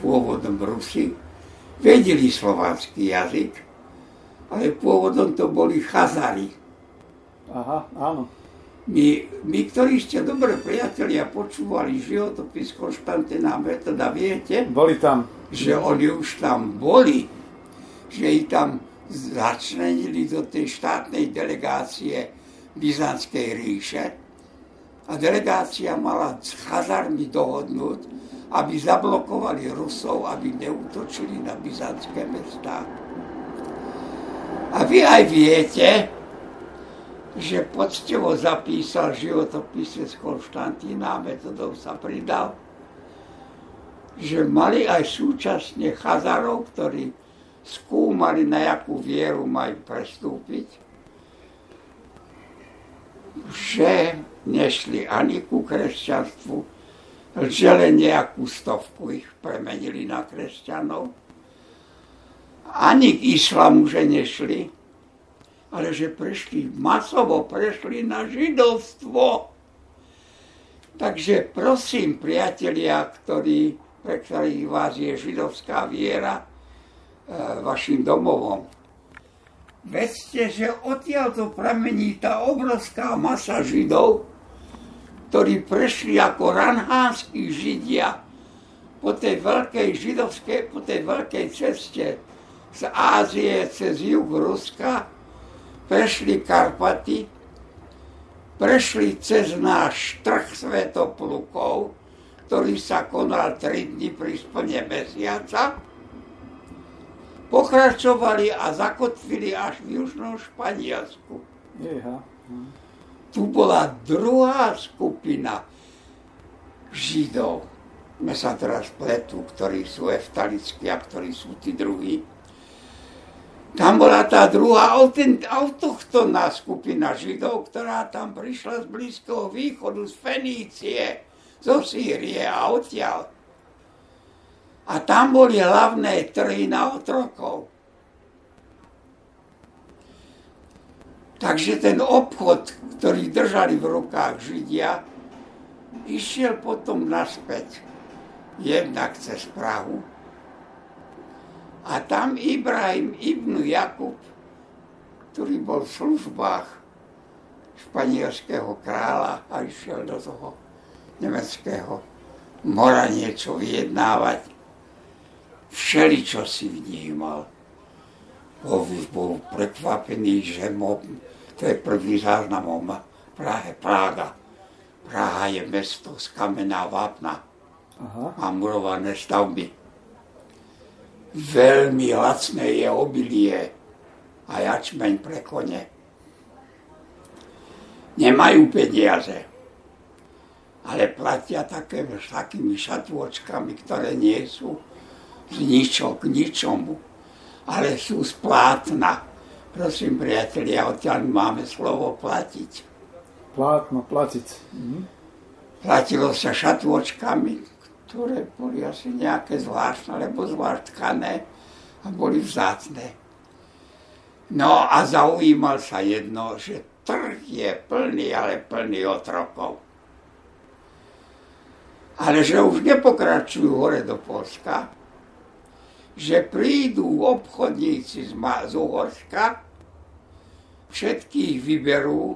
pôvodom Rusi. Vedeli slovánsky jazyk, ale pôvodom to boli Chazari. Aha, áno. My, my, ktorí ste dobre priatelia, počúvali životopis Konštantina Metoda, viete? Boli tam. Že oni už tam boli. Že ich tam začlenili do tej štátnej delegácie Byzantskej ríše a delegácia mala s Chazarmi dohodnúť, aby zablokovali Rusov, aby neutočili na byzantské mesta. A vy aj viete, že poctivo zapísal životopise z Konštantína, metodou sa pridal, že mali aj súčasne Chazarov, ktorí skúmali, na jakú vieru majú prestúpiť, že nešli ani ku kresťanstvu, že len nejakú stovku ich premenili na kresťanov, ani k islamu, že nešli, ale že prešli, masovo prešli na židovstvo. Takže prosím, priatelia, ktorí, pre ktorých vás je židovská viera, vašim domovom. Vedzte, že odtiaľ to pramení tá obrovská masa Židov, ktorí prešli ako ranhánsky Židia po tej veľkej židovskej, po tej veľkej ceste z Ázie cez juh Ruska, prešli Karpaty, prešli cez náš trh Svetoplukov, ktorý sa konal 3 dní pri splne mesiaca, pokračovali a zakotvili až v južnom Španielsku. Jeha. Tu bola druhá skupina Židov. My sa teraz pletu, ktorí sú eftalickí a ktorí sú tí druhí. Tam bola tá druhá autochtónna skupina Židov, ktorá tam prišla z Blízkeho východu, z Fenície, zo Sýrie a odtiaľ. A tam boli hlavné trhy na otrokov. Takže ten obchod, ktorý držali v rukách Židia, išiel potom naspäť, jednak cez Prahu. A tam Ibrahim ibn Jakub, ktorý bol v službách španielského kráľa a išiel do toho nemeckého mora niečo vyjednávať. Všeli, čo si vnímal. Bol, bol prekvapený, že mo, to je prvý záznam o Prahe, Praga. Praha je mesto z kamená vápna. Aha. Má murované stavby. Veľmi lacné je obilie a jačmeň pre kone. Nemajú peniaze, ale platia také, takými šatôčkami, ktoré nie sú ničo k ničomu, ale sú z plátna. Prosím, priatelia, odtiaľ máme slovo platiť. Plátno, platiť. Mhm. Platilo sa šatôčkami, ktoré boli asi nejaké zvláštne, alebo zvlášť tkané a boli vzácne. No a zaujímal sa jedno, že trh je plný, ale plný otrokov. Ale že už nepokračujú hore do Polska, že prídu obchodníci z, z Uhorska, všetkých vyberú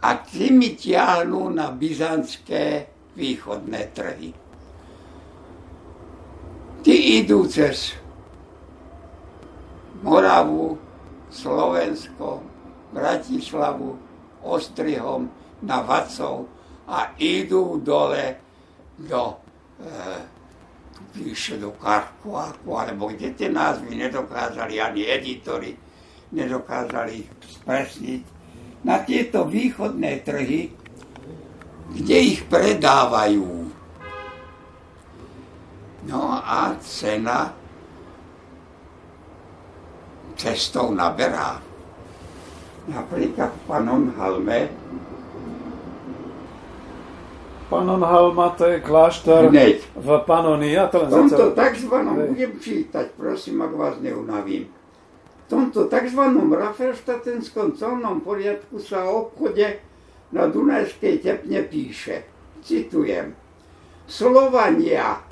a tými tiahnú na byzantské východné trhy. Tí idú cez Moravu, Slovensko, Bratislavu, Ostrihom, na Vacov a idú dole do e, píše do Karkoáku, alebo kde tie názvy nedokázali ani editori, nedokázali spresniť. Na tieto východné trhy, kde ich predávajú. No a cena cestou naberá. Napríklad v Panonhalme Panonhalma to je kláštor Hneď. v Panonii. Ja to len v tomto takzvanom, budem čítať, prosím, ak vás neunavím. V tomto takzvanom Rafelštatenskom colnom poriadku sa o obchode na Dunajskej tepne píše, citujem, Slovania,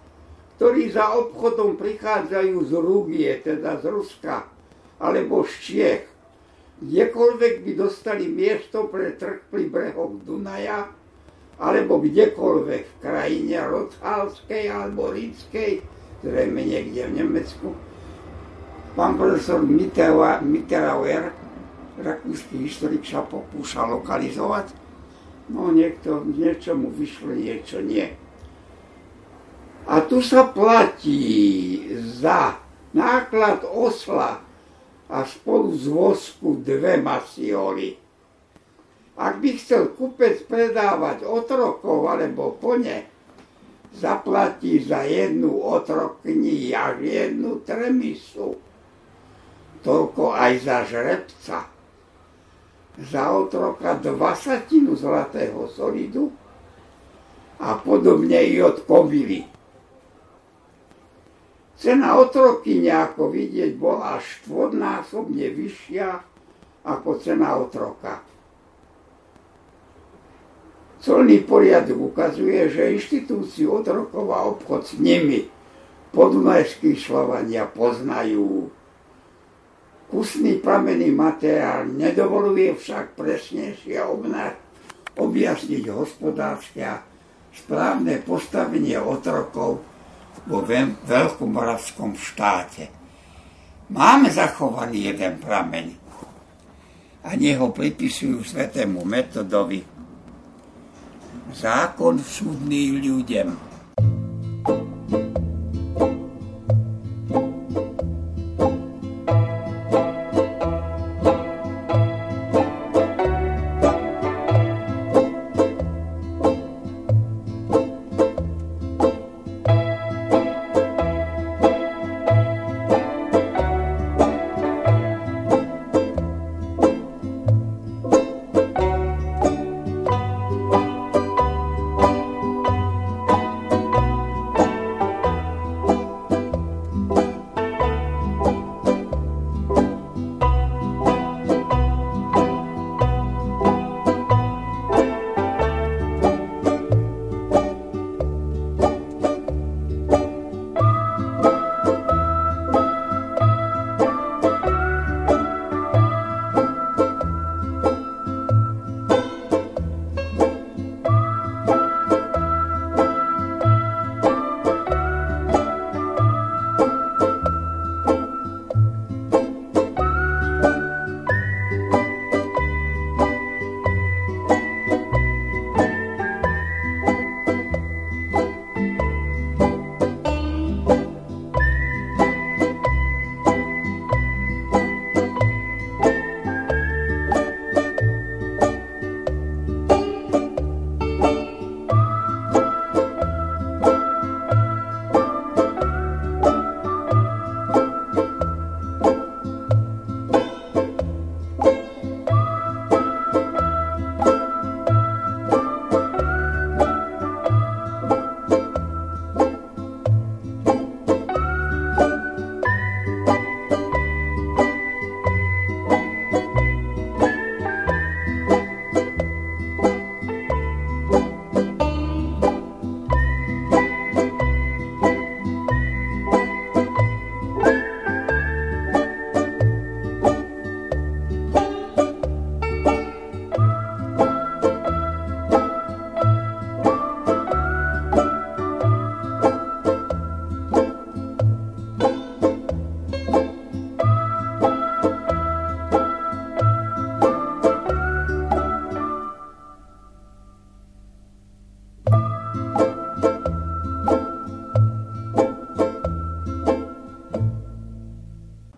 ktorí za obchodom prichádzajú z Rugie, teda z Ruska, alebo z Čiech, kdekoľvek by dostali miesto pre trh pri brehoch Dunaja, alebo kdekoľvek v krajine Rothalskej alebo Ríckej, zrejme niekde v Nemecku. Pán profesor Mitterauer, rakúsky historik, sa pokúša lokalizovať. No niekto, niečo mu vyšlo, niečo nie. A tu sa platí za náklad osla a spolu z vosku dve masioli ak by chcel kupec predávať otrokov alebo kone, zaplatí za jednu otrokni až jednu tremisu. Toľko aj za žrebca. Za otroka dvasatinu zlatého solidu a podobne i od kovily. Cena otroky ako vidieť bola štvornásobne vyššia ako cena otroka. Colný poriadok ukazuje, že inštitúciu otrokov a obchod s nimi podunajskí Slovania poznajú. Kusný pramenný materiál nedovoluje však presnejšie objasniť hospodárske a správne postavenie otrokov vo Veľkomoravskom štáte. Máme zachovaný jeden prameň a neho pripisujú svetému metodovi zákon súdný ľuďem.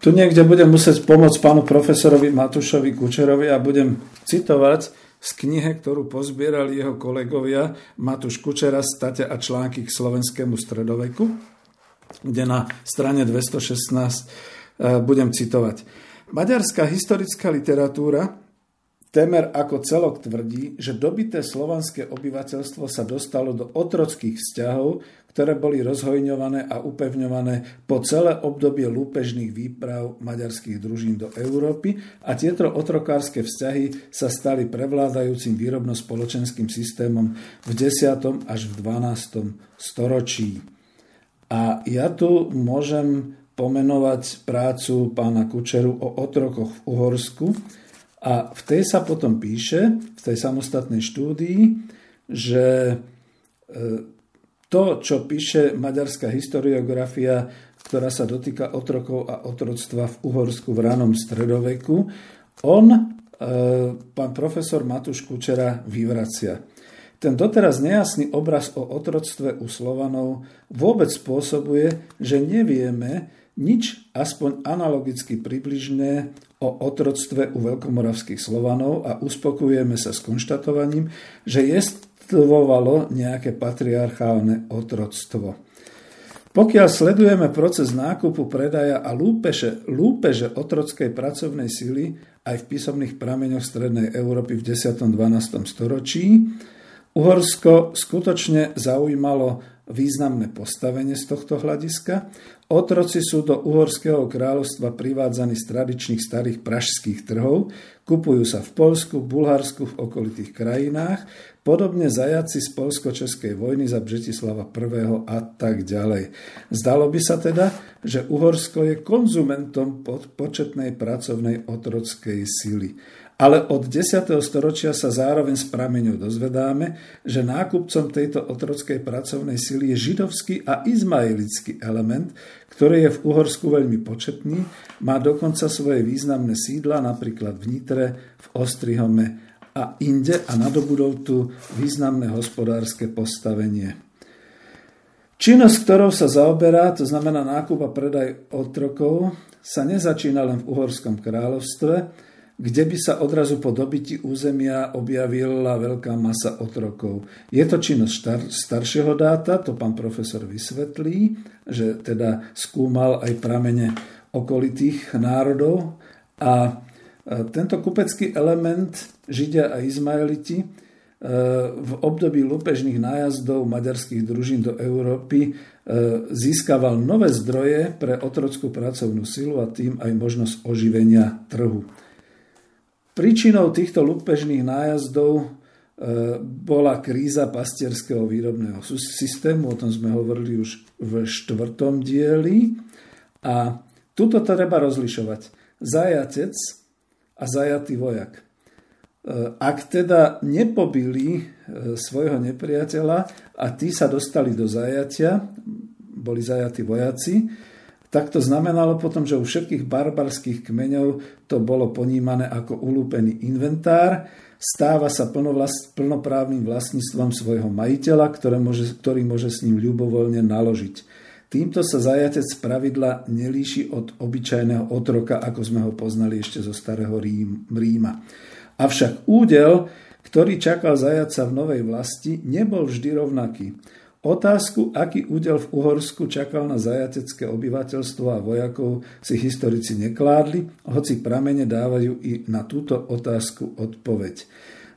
Tu niekde budem musieť pomôcť pánu profesorovi Matušovi Kučerovi a budem citovať z knihe, ktorú pozbierali jeho kolegovia Matuš Kučera State a články k slovenskému stredoveku, kde na strane 216 e, budem citovať. Maďarská historická literatúra Temer ako celok tvrdí, že dobité slovanské obyvateľstvo sa dostalo do otrockých vzťahov, ktoré boli rozhojňované a upevňované po celé obdobie lúpežných výprav maďarských družín do Európy a tieto otrokárske vzťahy sa stali prevládajúcim výrobno-spoločenským systémom v 10. až v 12. storočí. A ja tu môžem pomenovať prácu pána Kučeru o otrokoch v Uhorsku, a v tej sa potom píše, v tej samostatnej štúdii, že e, to, čo píše maďarská historiografia, ktorá sa dotýka otrokov a otroctva v Uhorsku v ranom stredoveku, on, e, pán profesor Matúš Kučera, vyvracia. Ten doteraz nejasný obraz o otroctve u Slovanov vôbec spôsobuje, že nevieme, nič aspoň analogicky približné o otroctve u veľkomoravských Slovanov a uspokojujeme sa s konštatovaním, že jestvovalo nejaké patriarchálne otroctvo. Pokiaľ sledujeme proces nákupu, predaja a lúpeže, lúpeže otrockej pracovnej sily aj v písomných prameňoch Strednej Európy v 10. 12. storočí, Uhorsko skutočne zaujímalo významné postavenie z tohto hľadiska. Otroci sú do Uhorského kráľovstva privádzaní z tradičných starých pražských trhov, kupujú sa v Polsku, Bulharsku, v okolitých krajinách, podobne zajaci z Polsko-Českej vojny za Břetislava I. a tak ďalej. Zdalo by sa teda, že Uhorsko je konzumentom početnej pracovnej otrockej sily. Ale od 10. storočia sa zároveň s prameňou dozvedáme, že nákupcom tejto otrockej pracovnej sily je židovský a izmaelický element, ktorý je v Uhorsku veľmi početný, má dokonca svoje významné sídla, napríklad v Nitre, v Ostrihome a inde a nadobudol tu významné hospodárske postavenie. Činnosť, ktorou sa zaoberá, to znamená nákup a predaj otrokov, sa nezačína len v Uhorskom kráľovstve, kde by sa odrazu po dobití územia objavila veľká masa otrokov. Je to činnosť star, staršieho dáta, to pán profesor vysvetlí, že teda skúmal aj pramene okolitých národov a tento kupecký element Židia a Izmaeliti e, v období lupežných nájazdov maďarských družín do Európy e, získaval nové zdroje pre otrockú pracovnú silu a tým aj možnosť oživenia trhu. Príčinou týchto lupežných nájazdov e, bola kríza pastierského výrobného systému, o tom sme hovorili už v štvrtom dieli. A tuto treba rozlišovať. Zajatec a zajatý vojak. E, ak teda nepobili e, svojho nepriateľa a tí sa dostali do zajatia, boli zajatí vojaci, tak to znamenalo potom, že u všetkých barbarských kmeňov to bolo ponímané ako ulúpený inventár, stáva sa plnoprávnym vlastníctvom svojho majiteľa, ktoré môže, ktorý môže s ním ľubovoľne naložiť. Týmto sa zajatec pravidla nelíši od obyčajného otroka, ako sme ho poznali ešte zo starého Rím, Ríma. Avšak údel, ktorý čakal zajaca v novej vlasti, nebol vždy rovnaký. Otázku, aký údel v Uhorsku čakal na zajatecké obyvateľstvo a vojakov, si historici nekládli, hoci pramene dávajú i na túto otázku odpoveď.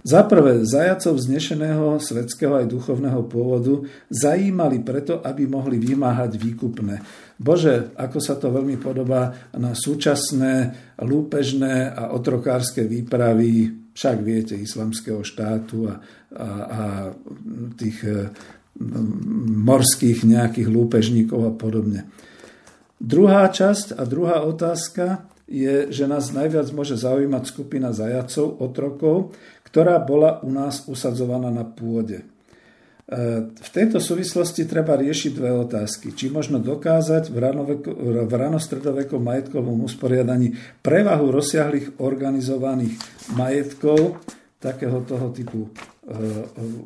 Za prvé, zajacov znešeného svetského aj duchovného pôvodu zajímali preto, aby mohli vymáhať výkupné. Bože, ako sa to veľmi podobá na súčasné lúpežné a otrokárske výpravy, však viete, islamského štátu a, a, a tých e, morských nejakých lúpežníkov a podobne. Druhá časť a druhá otázka je, že nás najviac môže zaujímať skupina zajacov, otrokov, ktorá bola u nás usadzovaná na pôde. E, v tejto súvislosti treba riešiť dve otázky. Či možno dokázať v, v ranostredovekom majetkovom usporiadaní prevahu rozsiahlých organizovaných majetkov takého toho typu e,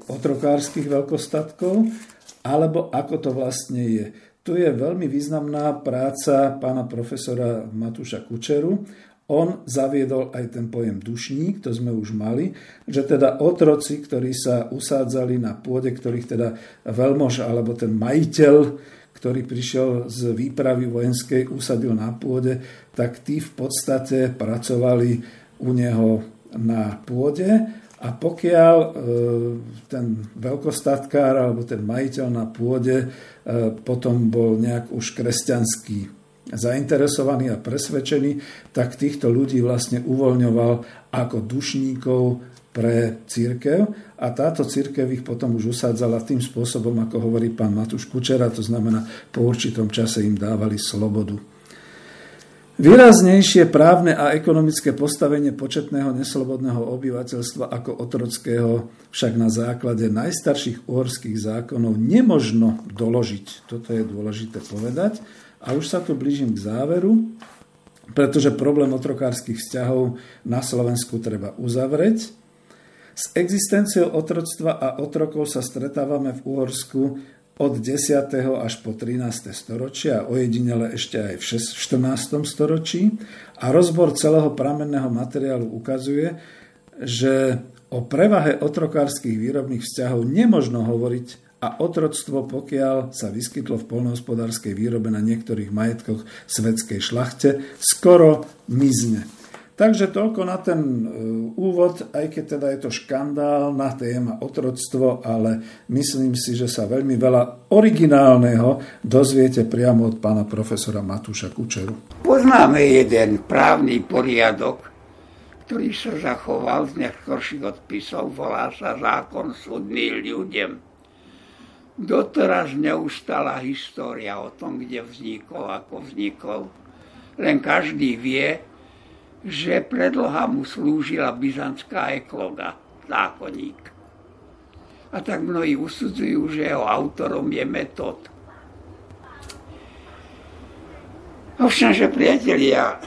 otrokárskych veľkostatkov, alebo ako to vlastne je. Tu je veľmi významná práca pána profesora Matúša Kučeru. On zaviedol aj ten pojem dušník, to sme už mali, že teda otroci, ktorí sa usádzali na pôde, ktorých teda veľmož alebo ten majiteľ, ktorý prišiel z výpravy vojenskej, usadil na pôde, tak tí v podstate pracovali u neho na pôde. A pokiaľ e, ten veľkostatkár alebo ten majiteľ na pôde e, potom bol nejak už kresťanský zainteresovaný a presvedčený, tak týchto ľudí vlastne uvoľňoval ako dušníkov pre církev a táto církev ich potom už usádzala tým spôsobom, ako hovorí pán Matúš Kučera, to znamená po určitom čase im dávali slobodu. Výraznejšie právne a ekonomické postavenie početného neslobodného obyvateľstva ako otrockého však na základe najstarších uhorských zákonov nemožno doložiť. Toto je dôležité povedať. A už sa tu blížim k záveru, pretože problém otrokárskych vzťahov na Slovensku treba uzavrieť. S existenciou otroctva a otrokov sa stretávame v Uhorsku od 10. až po 13. storočie a ojedinele ešte aj v 14. storočí. A rozbor celého pramenného materiálu ukazuje, že o prevahe otrokárskych výrobných vzťahov nemožno hovoriť a otroctvo, pokiaľ sa vyskytlo v polnohospodárskej výrobe na niektorých majetkoch svetskej šlachte, skoro mizne. Takže toľko na ten e, úvod, aj keď teda je to škandálna téma otroctvo, ale myslím si, že sa veľmi veľa originálneho dozviete priamo od pána profesora Matúša Kučeru. Poznáme jeden právny poriadok, ktorý sa zachoval z neskôrších odpisov, volá sa zákon súdny ľuďom. Doteraz neustala história o tom, kde vznikol, ako vznikol. Len každý vie, že predloha mu slúžila byzantská ekloga, zákonník. A tak mnohí usudzujú, že jeho autorom je metod. Ovšem, že priatelia,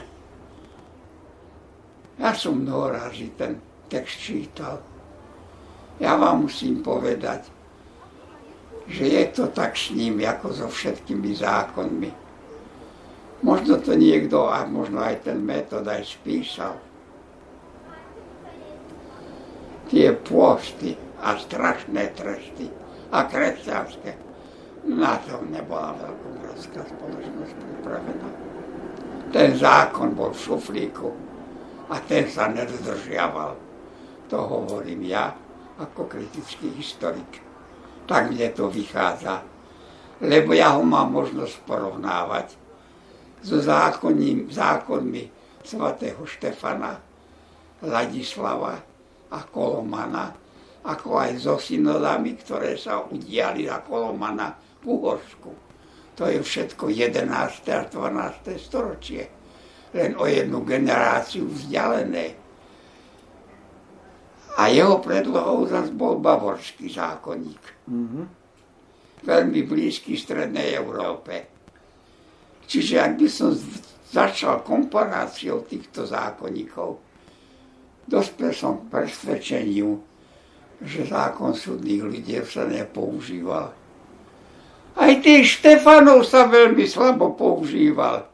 ja som mnoho ten text čítal. Ja vám musím povedať, že je to tak s ním, ako so všetkými zákonmi Možno to niekto, a možno aj ten metod aj spísal. Tie pôsty a strašné tresty a kresťanské. Na to nebola veľkobratská spoločnosť pripravená. Ten zákon bol v šuflíku a ten sa nedodržiaval. To hovorím ja ako kritický historik. Tak mne to vychádza. Lebo ja ho mám možnosť porovnávať so zákonním, zákonmi svatého Štefana, Ladislava a Kolomana, ako aj so synodami, ktoré sa udiali za Kolomana v Uhorsku. To je všetko 11. a 12. storočie. Len o jednu generáciu vzdialené. A jeho predlohou zase bol bavorský zákonník. Mm-hmm. Veľmi blízky strednej Európe. Čiže ak by som začal komparáciou týchto zákonníkov, dospel som k presvedčeniu, že zákon súdnych ľudí sa nepoužíval. Aj tých Štefanov sa veľmi slabo používal.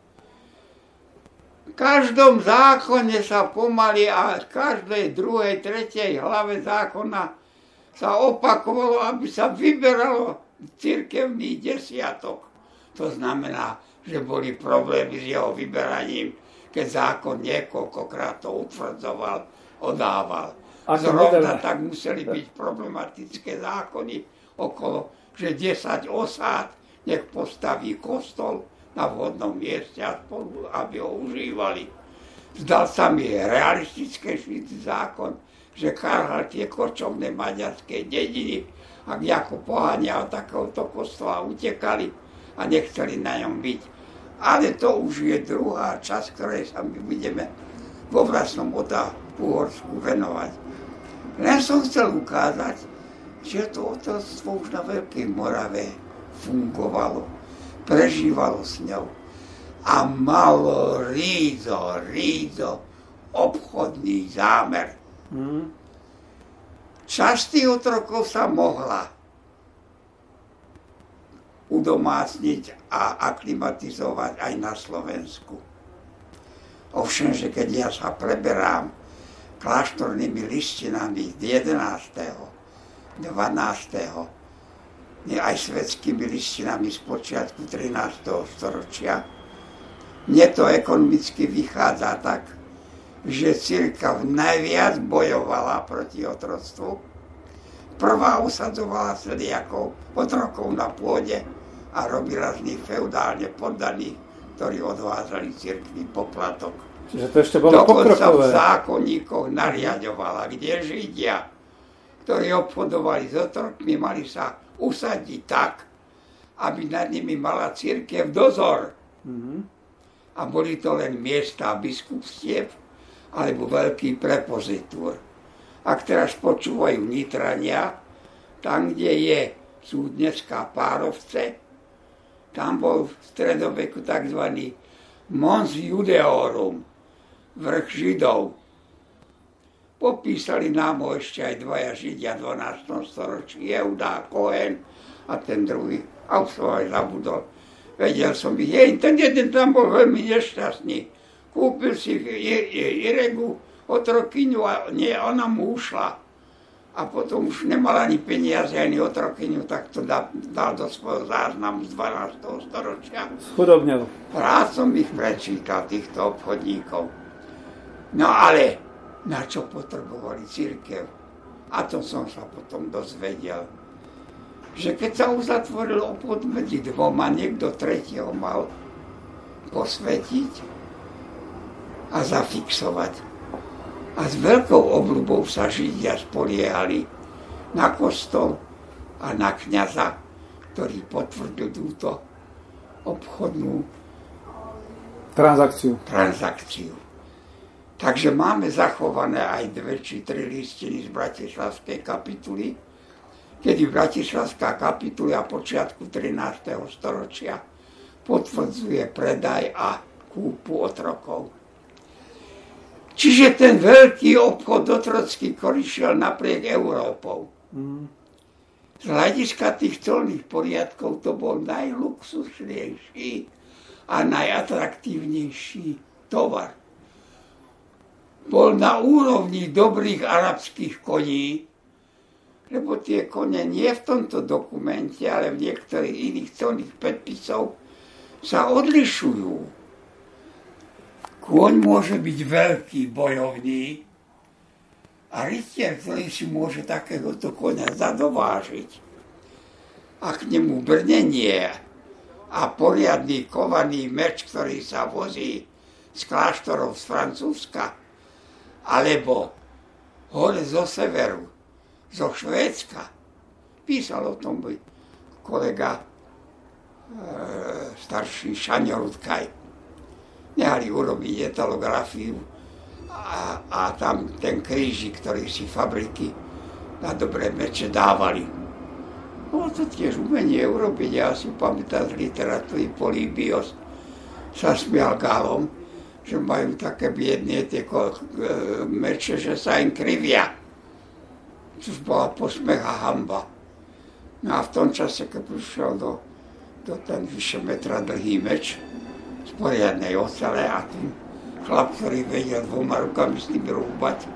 Každom zákone sa pomaly a každej druhej, tretej hlave zákona sa opakovalo, aby sa vyberalo cirkevný desiatok. To znamená, že boli problémy s jeho vyberaním, keď zákon niekoľkokrát to utvrdzoval, odával. Zrovna tak museli byť problematické zákony okolo, že 10 osád nech postaví kostol na vhodnom mieste a spolu, aby ho užívali. Zdal sa mi realistické zákon, že karhal tie kočovné maďarské dediny, ak ako pohania od takéhoto kostola utekali a nechceli na ňom byť. Ale to už je druhá časť, ktorej sa my budeme vo vlastnom Ota Uhorsku venovať. Len som chcel ukázať, že to otroctvo už na Veľkej Morave fungovalo, prežívalo s ňou a malo rízo, rízo obchodný zámer. Hmm. Časť tých otrokov sa mohla udomácniť a aklimatizovať aj na Slovensku. Ovšem, že keď ja sa preberám kláštornými listinami z 11. 12. aj svetskými listinami z počiatku 13. storočia. Mne to ekonomicky vychádza tak, že církav najviac bojovala proti otroctvu. Prvá usadzovala sediakov otrokov na pôde a robila z nich feudálne poddaných, ktorí odvádzali církvi poplatok Čiže to ešte bolo Dokonca pokrokové. v zákonníkoch nariadovala, kde Židia, ktorí obchodovali s otrokmi, mali sa usadiť tak, aby nad nimi mala církev dozor. Mm-hmm. A boli to len miesta biskupstiev alebo veľký prepozitúr. Ak teraz počúvajú Nitrania, tam, kde je, sú dneska Párovce, tam bol v stredoveku tzv. Mons Judeorum, vrch Židov. Popísali nám ho ešte aj dvaja Židia v 12. storočí, Jeuda Kohen a ten druhý, a už som aj zabudol. Vedel som ich, jej, ten jeden tam bol veľmi nešťastný. Kúpil si Iregu otrokyňu a nie, ona mu ušla. A potom už nemal ani peniaze, ani otrokyňu, tak to dal, dal do svojho záznamu z 12. storočia. Chudobnil. Rád som ich prečítal, týchto obchodníkov. No ale na čo potrebovali církev? A to som sa potom dozvedel, že keď sa uzatvoril obchod medzi dvoma, niekto tretieho mal posvetiť a zafixovať. A s veľkou obľubou sa Židia spoliehali na kostol a na kniaza, ktorý potvrdil túto obchodnú transakciu. transakciu. Takže máme zachované aj dve či tri listiny z Bratislavskej kapituly, kedy Bratislavská kapitula počiatku 13. storočia potvrdzuje predaj a kúpu otrokov. Čiže ten veľký obchod otrocký korišiel napriek Európou. Z hľadiska tých colných poriadkov to bol najluxusnejší a najatraktívnejší tovar bol na úrovni dobrých arabských koní, lebo tie kone nie v tomto dokumente, ale v niektorých iných celných predpisov sa odlišujú. Kôň môže byť veľký bojovný a rytier, ktorý si môže takéhoto konia zadovážiť a k nemu brnenie a poriadný kovaný meč, ktorý sa vozí z kláštorov z Francúzska, alebo hore zo severu, zo Švédska. Písal o tom by kolega e, starší Šaňo Rudkaj. Nehali urobiť etalografiu a, a tam ten krížik, ktorý si fabriky na dobré meče dávali. Bolo to tiež umenie urobiť. Ja si pamätám z literatúry Políbios sa smial galom, že majú také biedne tie meče, že sa im krivia. Což bola posmech a hamba. No a v tom čase, keď prišiel do, do ten vyše metra dlhý meč z poriadnej ocele a ten chlap, ktorý vedel dvoma rukami s tým rúbať,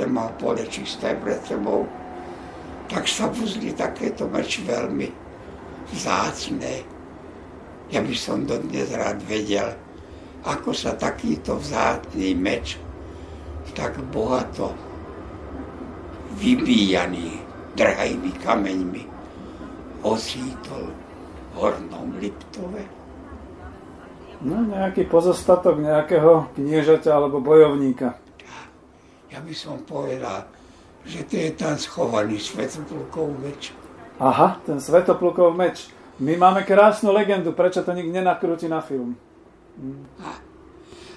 ten mal pole čisté pred sebou, tak sa vuzli takéto meč veľmi vzácne. Ja by som dodnes rád vedel, ako sa takýto vzácný meč tak bohato vybíjaný drahými kameňmi, osítol v Hornom Liptove. No, nejaký pozostatok nejakého kniežaťa alebo bojovníka. Ja by som povedal, že to je tam schovaný Svetoplukov meč. Aha, ten Svetoplukov meč. My máme krásnu legendu, prečo to nikto nenakrúti na film.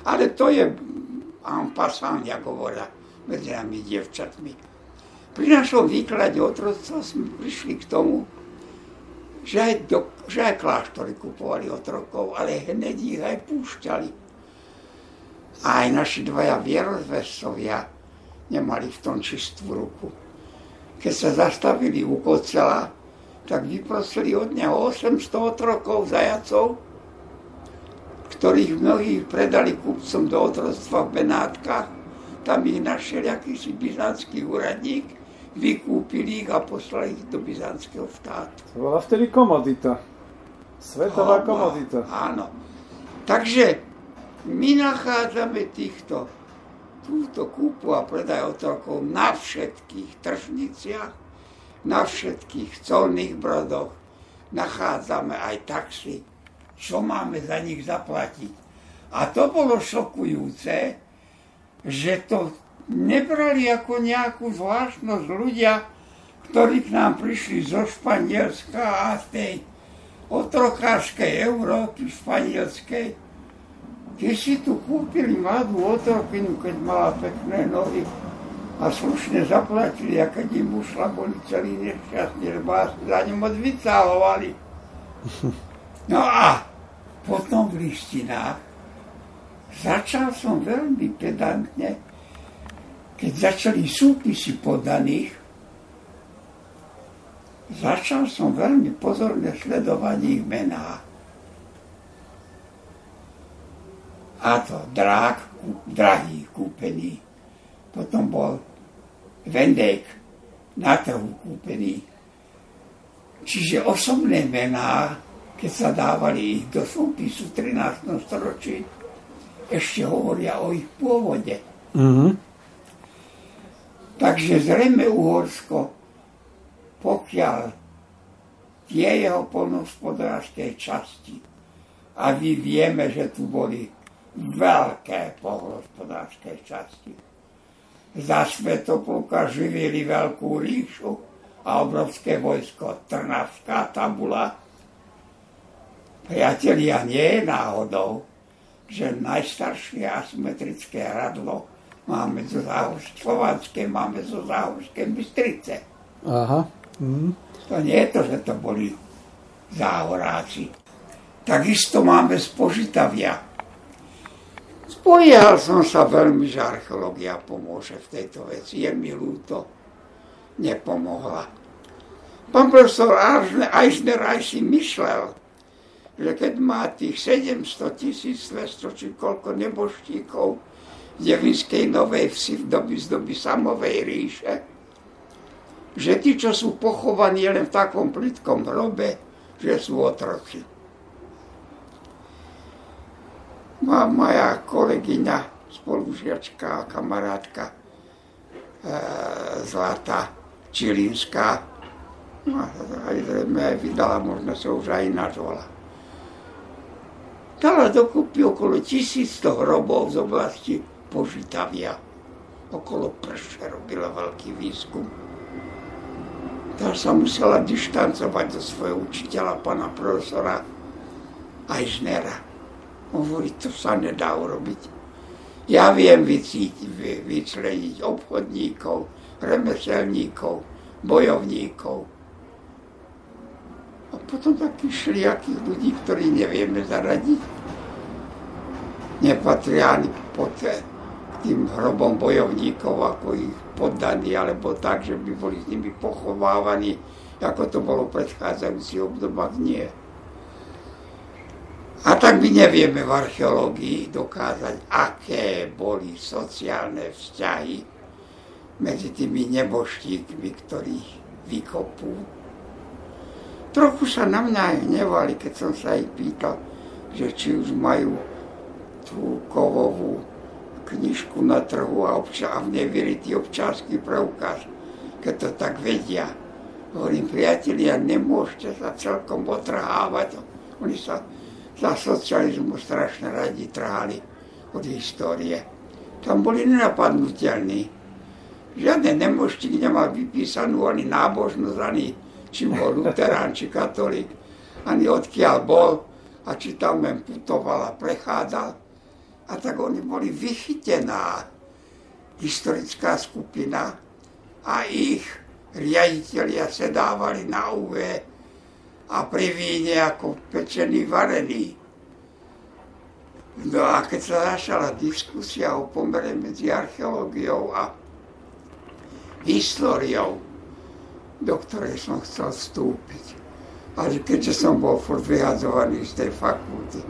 Ale to je en passant, jak hovoria medzi nami dievčatmi. Pri našom výklade otroctva sme prišli k tomu, že aj, do, že aj kláštory kupovali otrokov, ale hneď ich aj púšťali. A aj naši dvaja vierozvestovia nemali v tom čistú ruku. Keď sa zastavili u kocela, tak vyprosili od neho 800 otrokov zajacov, ktorých mnohí predali kupcom do otroctva v Benátkach. Tam ich našiel akýsi byzantský úradník, vykúpili ich a poslali ich do byzantského štátu. To bola vtedy komodita. Svetová Áno, komodita. Áno. Takže my nachádzame týchto, túto kúpu a predaj otrokov na všetkých tržniciach, na všetkých colných brodoch. Nachádzame aj taxi, čo máme za nich zaplatiť. A to bolo šokujúce, že to nebrali ako nejakú zvláštnosť ľudia, ktorí k nám prišli zo Španielska a z tej otrokárskej Európy španielskej. Keď si tu kúpili mladú otrokinu, keď mala pekné nohy a slušne zaplatili, a keď im ušla, boli celí nešťastní, lebo za ním moc vycálovali. No a potom v listinách začal som veľmi pedantne, keď začali súpisy podaných, začal som veľmi pozorne sledovať ich mená. A to drák, drahý, kúpený. Potom bol vendek na trhu kúpený. Čiže osobné mená, keď sa dávali ich do súpisu v 13. storočí, ešte hovoria o ich pôvode. Mm-hmm. Takže zrejme Uhorsko, pokiaľ tie jeho polnohospodárskej časti, a my vieme, že tu boli veľké polnohospodárske časti, za Svetopluka živili veľkú ríšu a obrovské vojsko Trnavská tabula. Priatelia, nie je náhodou, že najstaršie asymetrické radlo máme zo Záhorské, Slovenské máme zo Záhorské Bystrice. Aha. Mm. To nie je to, že to boli záhoráci. Takisto máme z Požitavia. Spoliehal som sa veľmi, že archeológia pomôže v tejto veci. Je mi ľúto, nepomohla. Pán profesor Eisner aj si myslel, že keď má tých 700 tisíc, 200 či koľko neboštíkov v Devinskej Novej Vsi v doby z doby samovej ríše, že tí, čo sú pochovaní len v takom plitkom hrobe, že sú otroci. Má moja kolegyňa, spolužiačka a kamarátka e, Zlata Čilinská, no, aj aj vydala, možno sa už aj nazvala. Dala dokupy okolo 1100 hrobov z oblasti Požitavia. Okolo Prše robila veľký výskum. Tá sa musela dištancovať do svojho učiteľa, pána profesora Eisnera. Hovorí, to sa nedá urobiť. Ja viem vycítiť, vyčleniť obchodníkov, remeselníkov, bojovníkov. A potom takých šliakých ľudí, ktorí nevieme zaradiť. Nepatria ani pod tým hrobom bojovníkov, ako ich poddaní, alebo tak, že by boli s nimi pochovávaní, ako to bolo v predchádzajúcich obdobách, nie. A tak my nevieme v archeológii dokázať, aké boli sociálne vzťahy medzi tými neboštíkmi, ktorých vykopú. Trochu sa na mňa hnevali, keď som sa ich pýtal, že či už majú tú kovovú knižku na trhu a, obča- a v nej vyritý občanský preukaz. keď to tak vedia. Hovorím, priatelia, nemôžete sa celkom otrhávať. Oni sa za socializmu strašne radi trhali od histórie. Tam boli nenapadnutelní. Žiadne nemožtík nemal vypísanú ani nábožnosť, ani či bol luterán, či katolík, ani odkiaľ bol a či tam len putoval a prechádzal. A tak oni boli vychytená historická skupina a ich riaditeľia sedávali na UV a pri víne ako pečený varený. No a keď sa začala diskusia o pomere medzi archeológiou a históriou, do ktorej som chcel vstúpiť, ale keďže som bol furt vyhadzovaný z tej fakulty,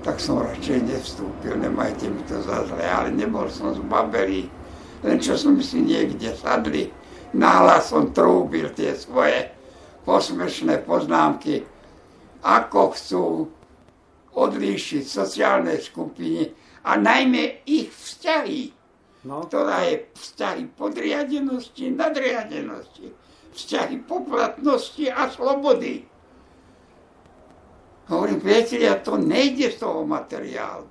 tak som radšej nevstúpil, nemajte mi to za zle, ale nebol som z Babelí, len čo som si niekde sadli, náhlas som trúbil tie svoje posmešné poznámky, ako chcú odlíšiť sociálne skupiny a najmä ich vzťahy, no. ktorá je vzťahy podriadenosti, nadriadenosti, vzťahy poplatnosti a slobody. Hovorím, priatelia, to nejde z toho materiálu.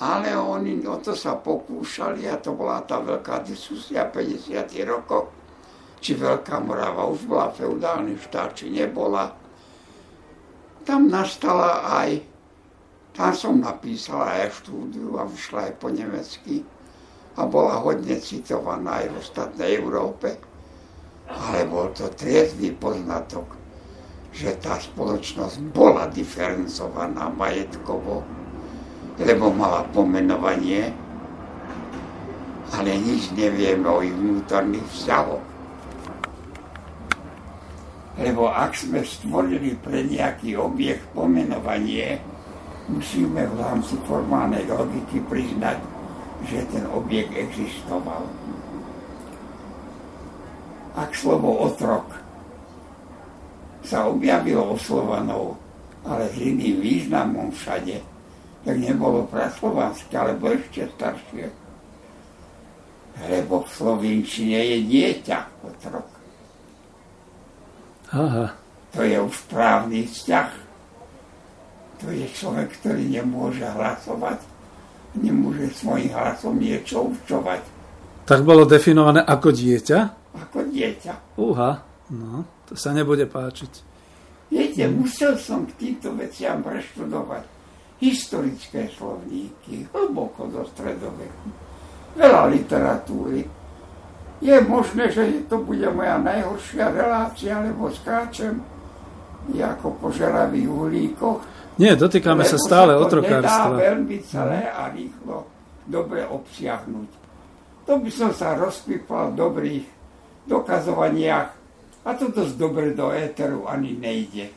Ale oni o to sa pokúšali a to bola tá veľká diskusia 50. rokov, či Veľká Morava už bola feudálny štát, či nebola tam nastala aj, tam som napísala aj štúdiu a vyšla aj po nemecky a bola hodne citovaná aj v ostatnej Európe. Ale bol to triezvý poznatok, že tá spoločnosť bola diferencovaná majetkovo, lebo mala pomenovanie, ale nič nevieme o ich vnútorných vzťahoch. Lebo ak sme stvorili pre nejaký objekt pomenovanie, musíme v rámci formálnej logiky priznať, že ten objekt existoval. Ak slovo otrok sa objavilo oslovanou, ale s iným významom všade, tak nebolo praslovanské, alebo ešte staršie. Lebo v slovinčine je dieťa otrok. Aha. To je už právny vzťah. To je človek, ktorý nemôže hlasovať, nemôže svojim hlasom niečo určovať. Tak bolo definované ako dieťa? Ako dieťa. Uha, no, to sa nebude páčiť. Viete, musel som k týmto veciam preštudovať historické slovníky, hlboko do stredoveku, veľa literatúry, je možné, že to bude moja najhoršia relácia, lebo skáčem ako po žeravých uhlíkoch. Nie, dotýkame sa stále sa otrokárstva. nedá veľmi celé a rýchlo dobre obsiahnuť. To by som sa rozpípal v dobrých dokazovaniach a to dosť dobre do éteru ani nejde.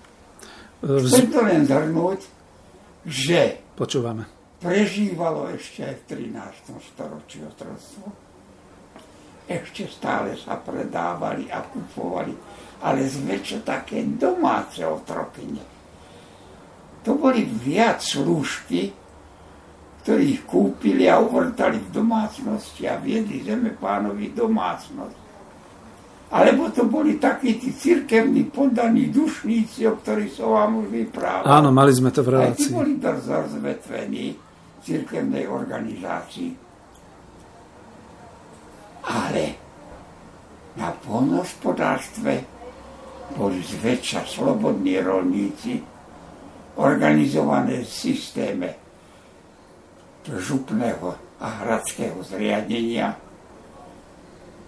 Chcem to len zhrnúť, že Počúvame. prežívalo ešte aj v 13. storočí otroctvo ešte stále sa predávali a kupovali, ale zväčša také domáce otrokyne. To boli viac služky, ktorí ich kúpili a uvrtali v domácnosti a viedli zeme pánovi domácnosť. Alebo to boli takí tí cirkevní poddaní dušníci, o ktorých som vám už vyprával. Áno, mali sme to v relácii. Aj tí boli v cirkevnej organizácii. Ale na polnohospodárstve boli zväčša slobodní rolníci, organizované systéme župného a hradského zriadenia.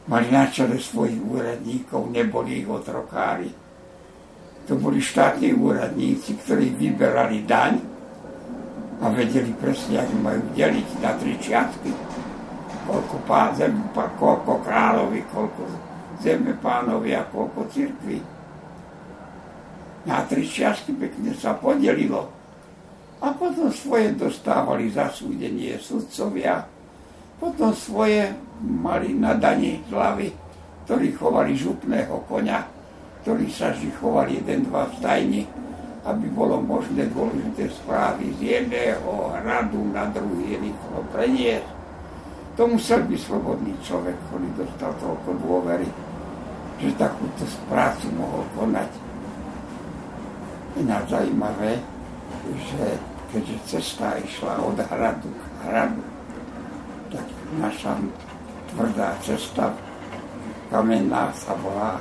Mali na čele svojich úradníkov, neboli ich otrokári. To boli štátni úradníci, ktorí vyberali daň a vedeli presne, ako majú deliť na tri čiastky koľko, pán, zem, koľko kráľovi, koľko zeme pánovi a koľko cirkvi. Na tri čiastky pekne sa podelilo. A potom svoje dostávali zasúdenie sudcovia, potom svoje mali na dani hlavy, ktorí chovali župného konia, ktorí sa chovali jeden, dva v stajni, aby bolo možné dôležité správy z jedného hradu na druhý rýchlo preniesť To musel byť slobodný človek, ktorý dostal toľko dôvery, že takúto prácu mohol konať. Ináč zaujímavé, že keďže cesta išla od hradu k hradu, tak naša tvrdá cesta kamenná sa volá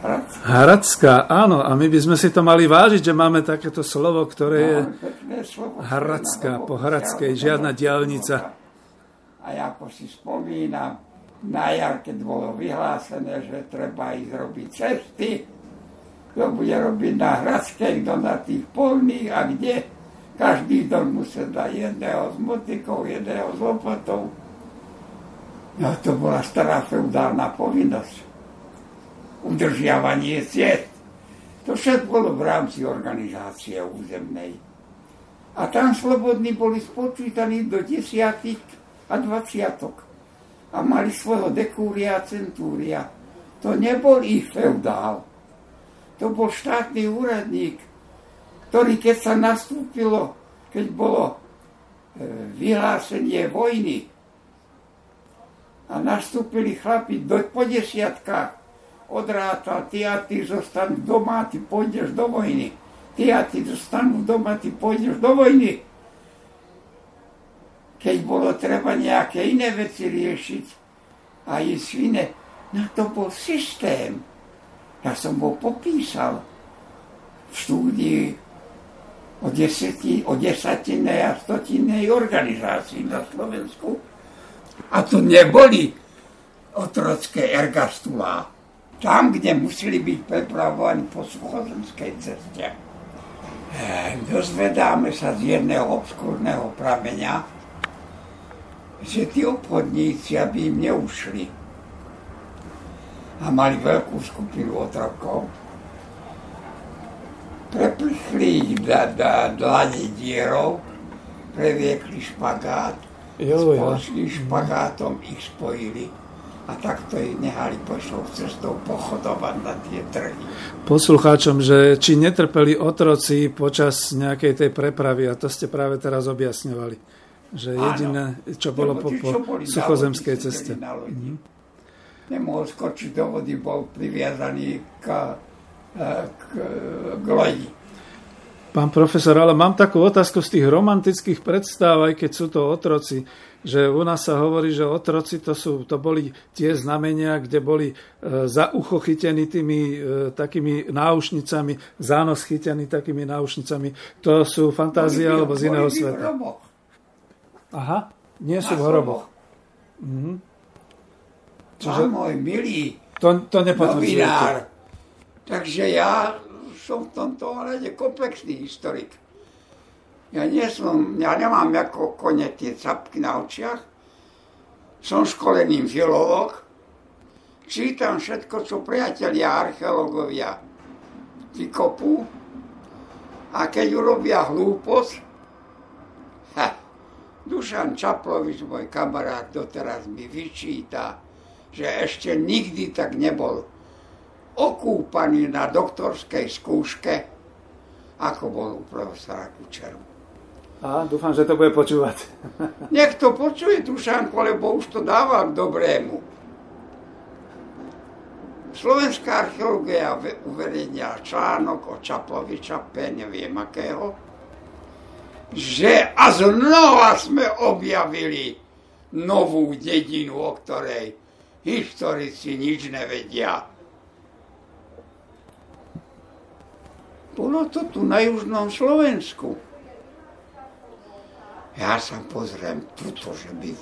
Hradská. Hradská, áno. A my by sme si to mali vážiť, že máme takéto slovo, ktoré je Hradská, po Hradskej, žiadna diálnica. A ako si spomínam, na jar, keď bolo vyhlásené, že treba ísť robiť cesty, kto bude robiť na Hradskej, kto na tých polných a kde. Každý dom musel dať jedného s motikou, jedného s lopatou. No to bola stará feudálna povinnosť udržiavanie ciest. To všetko bolo v rámci organizácie územnej. A tam slobodní boli spočítaní do desiatik a dvaciatok. A mali svojho dekúria a centúria. To nebol ich feudál. To bol štátny úradník, ktorý keď sa nastúpilo, keď bolo e, vyhlásenie vojny a nastúpili chlapi do, po desiatkách, odrátal, ty a ty zostanú doma, ty pôjdeš do vojny. Ty a ty zostanú doma, ty pôjdeš do vojny. Keď bolo treba nejaké iné veci riešiť a ísť iné, no to bol systém. Ja som ho popísal v štúdii o, deseti, o desatinej a stotinej organizácii na Slovensku. A to neboli otrocké ergastulá tam, kde museli byť prepravovaní po suchozemskej ceste. Dozvedáme sa z jedného obskúrneho prameňa, že tí obchodníci, aby im neušli a mali veľkú skupinu otrokov, preplichli ich da, da, dlane dierov, previekli špagát, spoločným špagátom ich spojili a takto ich nehali pošlou cestou pochodovať na tie trhy. Poslucháčom, že či netrpeli otroci počas nejakej tej prepravy, a to ste práve teraz objasňovali, že jediné, čo bolo po, po suchozemskej ceste. Nemohol skočiť do vody, bol priviazaný k, e, k, k lodi. Pán profesor, ale mám takú otázku z tých romantických predstav, aj keď sú to otroci že u nás sa hovorí, že otroci to, sú, to boli tie znamenia, kde boli e, za ucho chytení tými e, takými náušnicami, zános chytený takými náušnicami. To sú fantázie alebo z iného sveta. Aha, nie sú v hroboch. Mhm. Čiže... Pán môj milý to, to novinár, takže ja som v tomto ohľade komplexný historik. Ja, nie som, ja nemám ako kone tie capky na očiach. Som školený filológ. Čítam všetko, čo priatelia archeológovia vykopú. A keď urobia hlúposť, ha, Dušan Čaplovič, môj kamarát, doteraz mi vyčíta, že ešte nikdy tak nebol okúpaný na doktorskej skúške, ako bol u profesora Kučeru. A dúfam, že to bude počúvať. Nech to počuje Tušanko, lebo už to dávam dobrému. Slovenská archeológia uverejnila článok o Čaplovi Čape, neviem akého, že a znova sme objavili novú dedinu, o ktorej historici nič nevedia. Bolo to tu na južnom Slovensku. Ja sa pozriem tuto, že by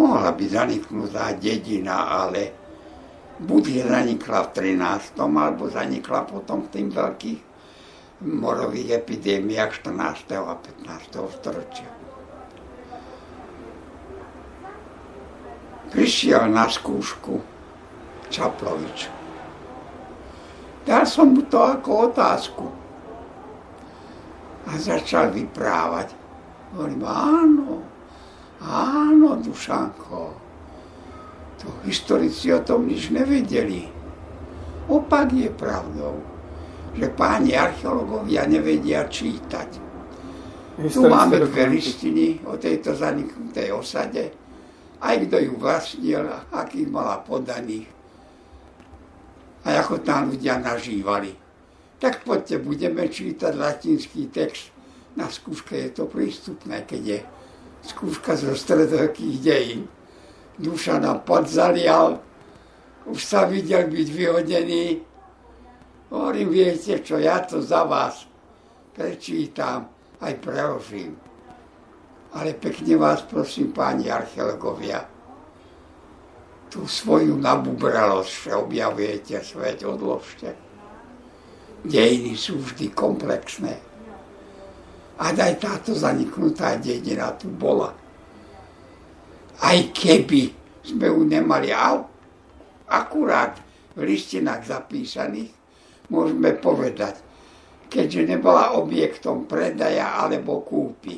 mohla byť zaniknutá dedina, ale buď je zanikla v 13. alebo zanikla potom v tým veľkých morových epidémiách 14. a 15. storočia. Prišiel na skúšku Čaplovič. Dal som mu to ako otázku a začal vyprávať Hovorím, áno, áno, Dušanko. To historici o tom nič nevedeli. Opak je pravdou, že páni archeológovia nevedia čítať. Tu máme dve listiny o tejto zaniknutej osade. Aj kto ju vlastnil, aký mala podaných a ako tam ľudia nažívali. Tak poďte, budeme čítať latinský text. Na skúške je to prístupné, keď je skúška zo stredovekých dejín. Duša nám podzalial, už sa videl byť vyhodený. Hovorím, viete čo, ja to za vás prečítam, aj preložím. Ale pekne vás prosím, páni archeologovia, tú svoju nabubralosť, že objavujete svet, odložte. Dejiny sú vždy komplexné. A aj táto zaniknutá dedina tu bola. Aj keby sme ju nemali akurát v listinách zapísaných, môžeme povedať, keďže nebola objektom predaja alebo kúpy,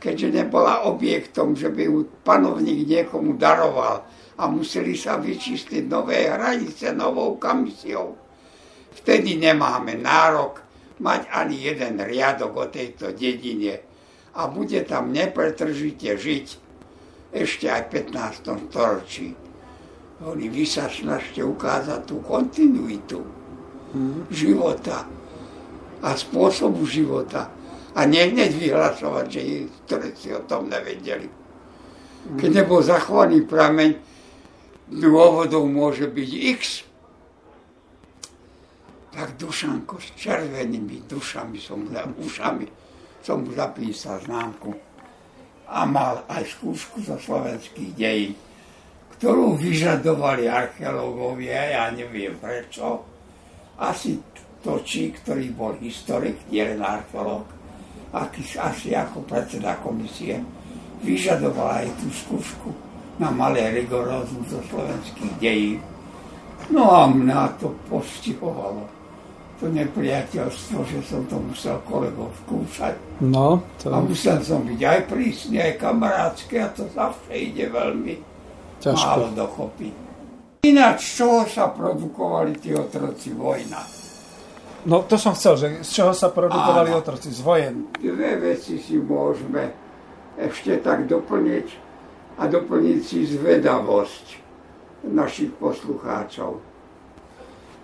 keďže nebola objektom, že by ju panovník niekomu daroval, a museli sa vyčistiť nové hranice novou komisiou. Vtedy nemáme nárok mať ani jeden riadok o tejto dedine a bude tam nepretržite žiť ešte aj v 15. storočí. Oni vy sa snažte ukázať tú kontinuitu mm. života a spôsobu života a nehneď vyhlasovať, že historici o tom nevedeli. Keď nebol zachovaný prameň, dôvodov môže byť x, tak Dušanko s červenými dušami som ušami som mu zapísal známku a mal aj skúšku zo slovenských dejín, ktorú vyžadovali archeológovia, ja neviem prečo. Asi Točí, ktorý bol historik, nielen archeológ, asi ako predseda komisie, vyžadoval aj tú skúšku na malé rigorózum zo slovenských dejí. No a mňa to postihovalo. To nepriateľstvo, že som to musel kolegov skúšať. No, to... A musel som byť aj prísny, aj kamarádsky a to zavše ide veľmi Ťažko. málo dokopy. Ináč, čoho sa produkovali tí otroci vojna? No to som chcel, že z čoho sa produkovali Áno. otroci? Z vojen? Dve veci si môžeme ešte tak doplniť a doplniť si zvedavosť našich poslucháčov.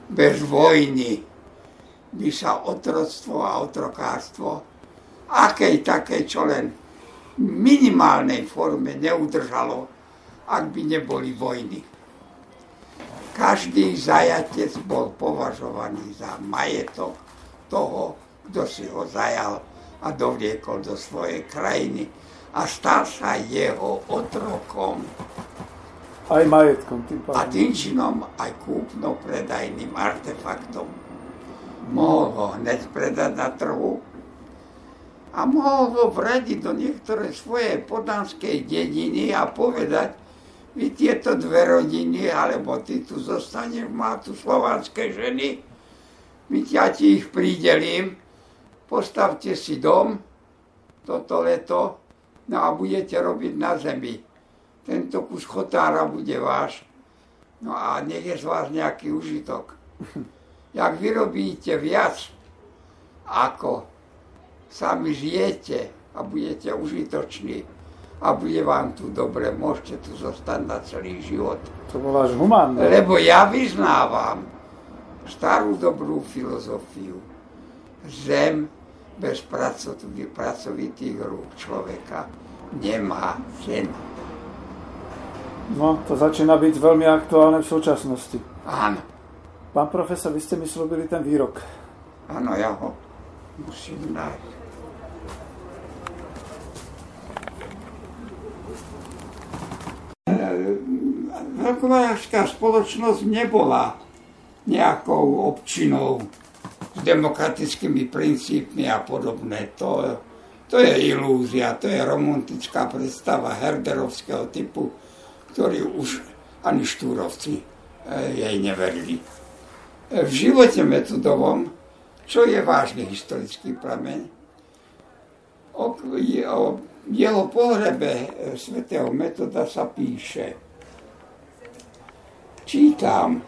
Bez vojny by sa otroctvo a otrokárstvo akej takej čo len minimálnej forme neudržalo, ak by neboli vojny. Každý zajatec bol považovaný za majetok toho, kto si ho zajal a dovliekol do svojej krajiny a stal sa jeho otrokom. Aj majetkom tým. A tým činom aj kúpno-predajným artefaktom. Mohol ho hneď predať na trhu a mohol ho vradiť do niektoré svoje podanskej dediny a povedať, vy tieto dve rodiny, alebo ty tu zostaneš, má tu slovanské ženy, my ťa ti ich pridelím, postavte si dom toto leto No a budete robiť na zemi. Tento kus chotára bude váš. No a nech je z vás nejaký užitok. Jak vyrobíte viac, ako sami žijete a budete užitoční a bude vám tu dobre, môžete tu zostať na celý život. To bolo až humánne. Lebo ja vyznávam starú dobrú filozofiu. Zem bez pracovitých rúk človeka nemá cenu. No, to začína byť veľmi aktuálne v súčasnosti. Áno. Pán profesor, vy ste mi slúbili ten výrok. Áno, ja ho musím nájsť. Veľkovážská spoločnosť nebola nejakou občinou s demokratickými princípmi a podobné. To, to je ilúzia, to je romantická predstava herderovského typu, ktorý už ani štúrovci e, jej neverili. V živote metodovom, čo je vážny historický prameň, o, o jeho pohrebe svätého metoda sa píše. Čítam,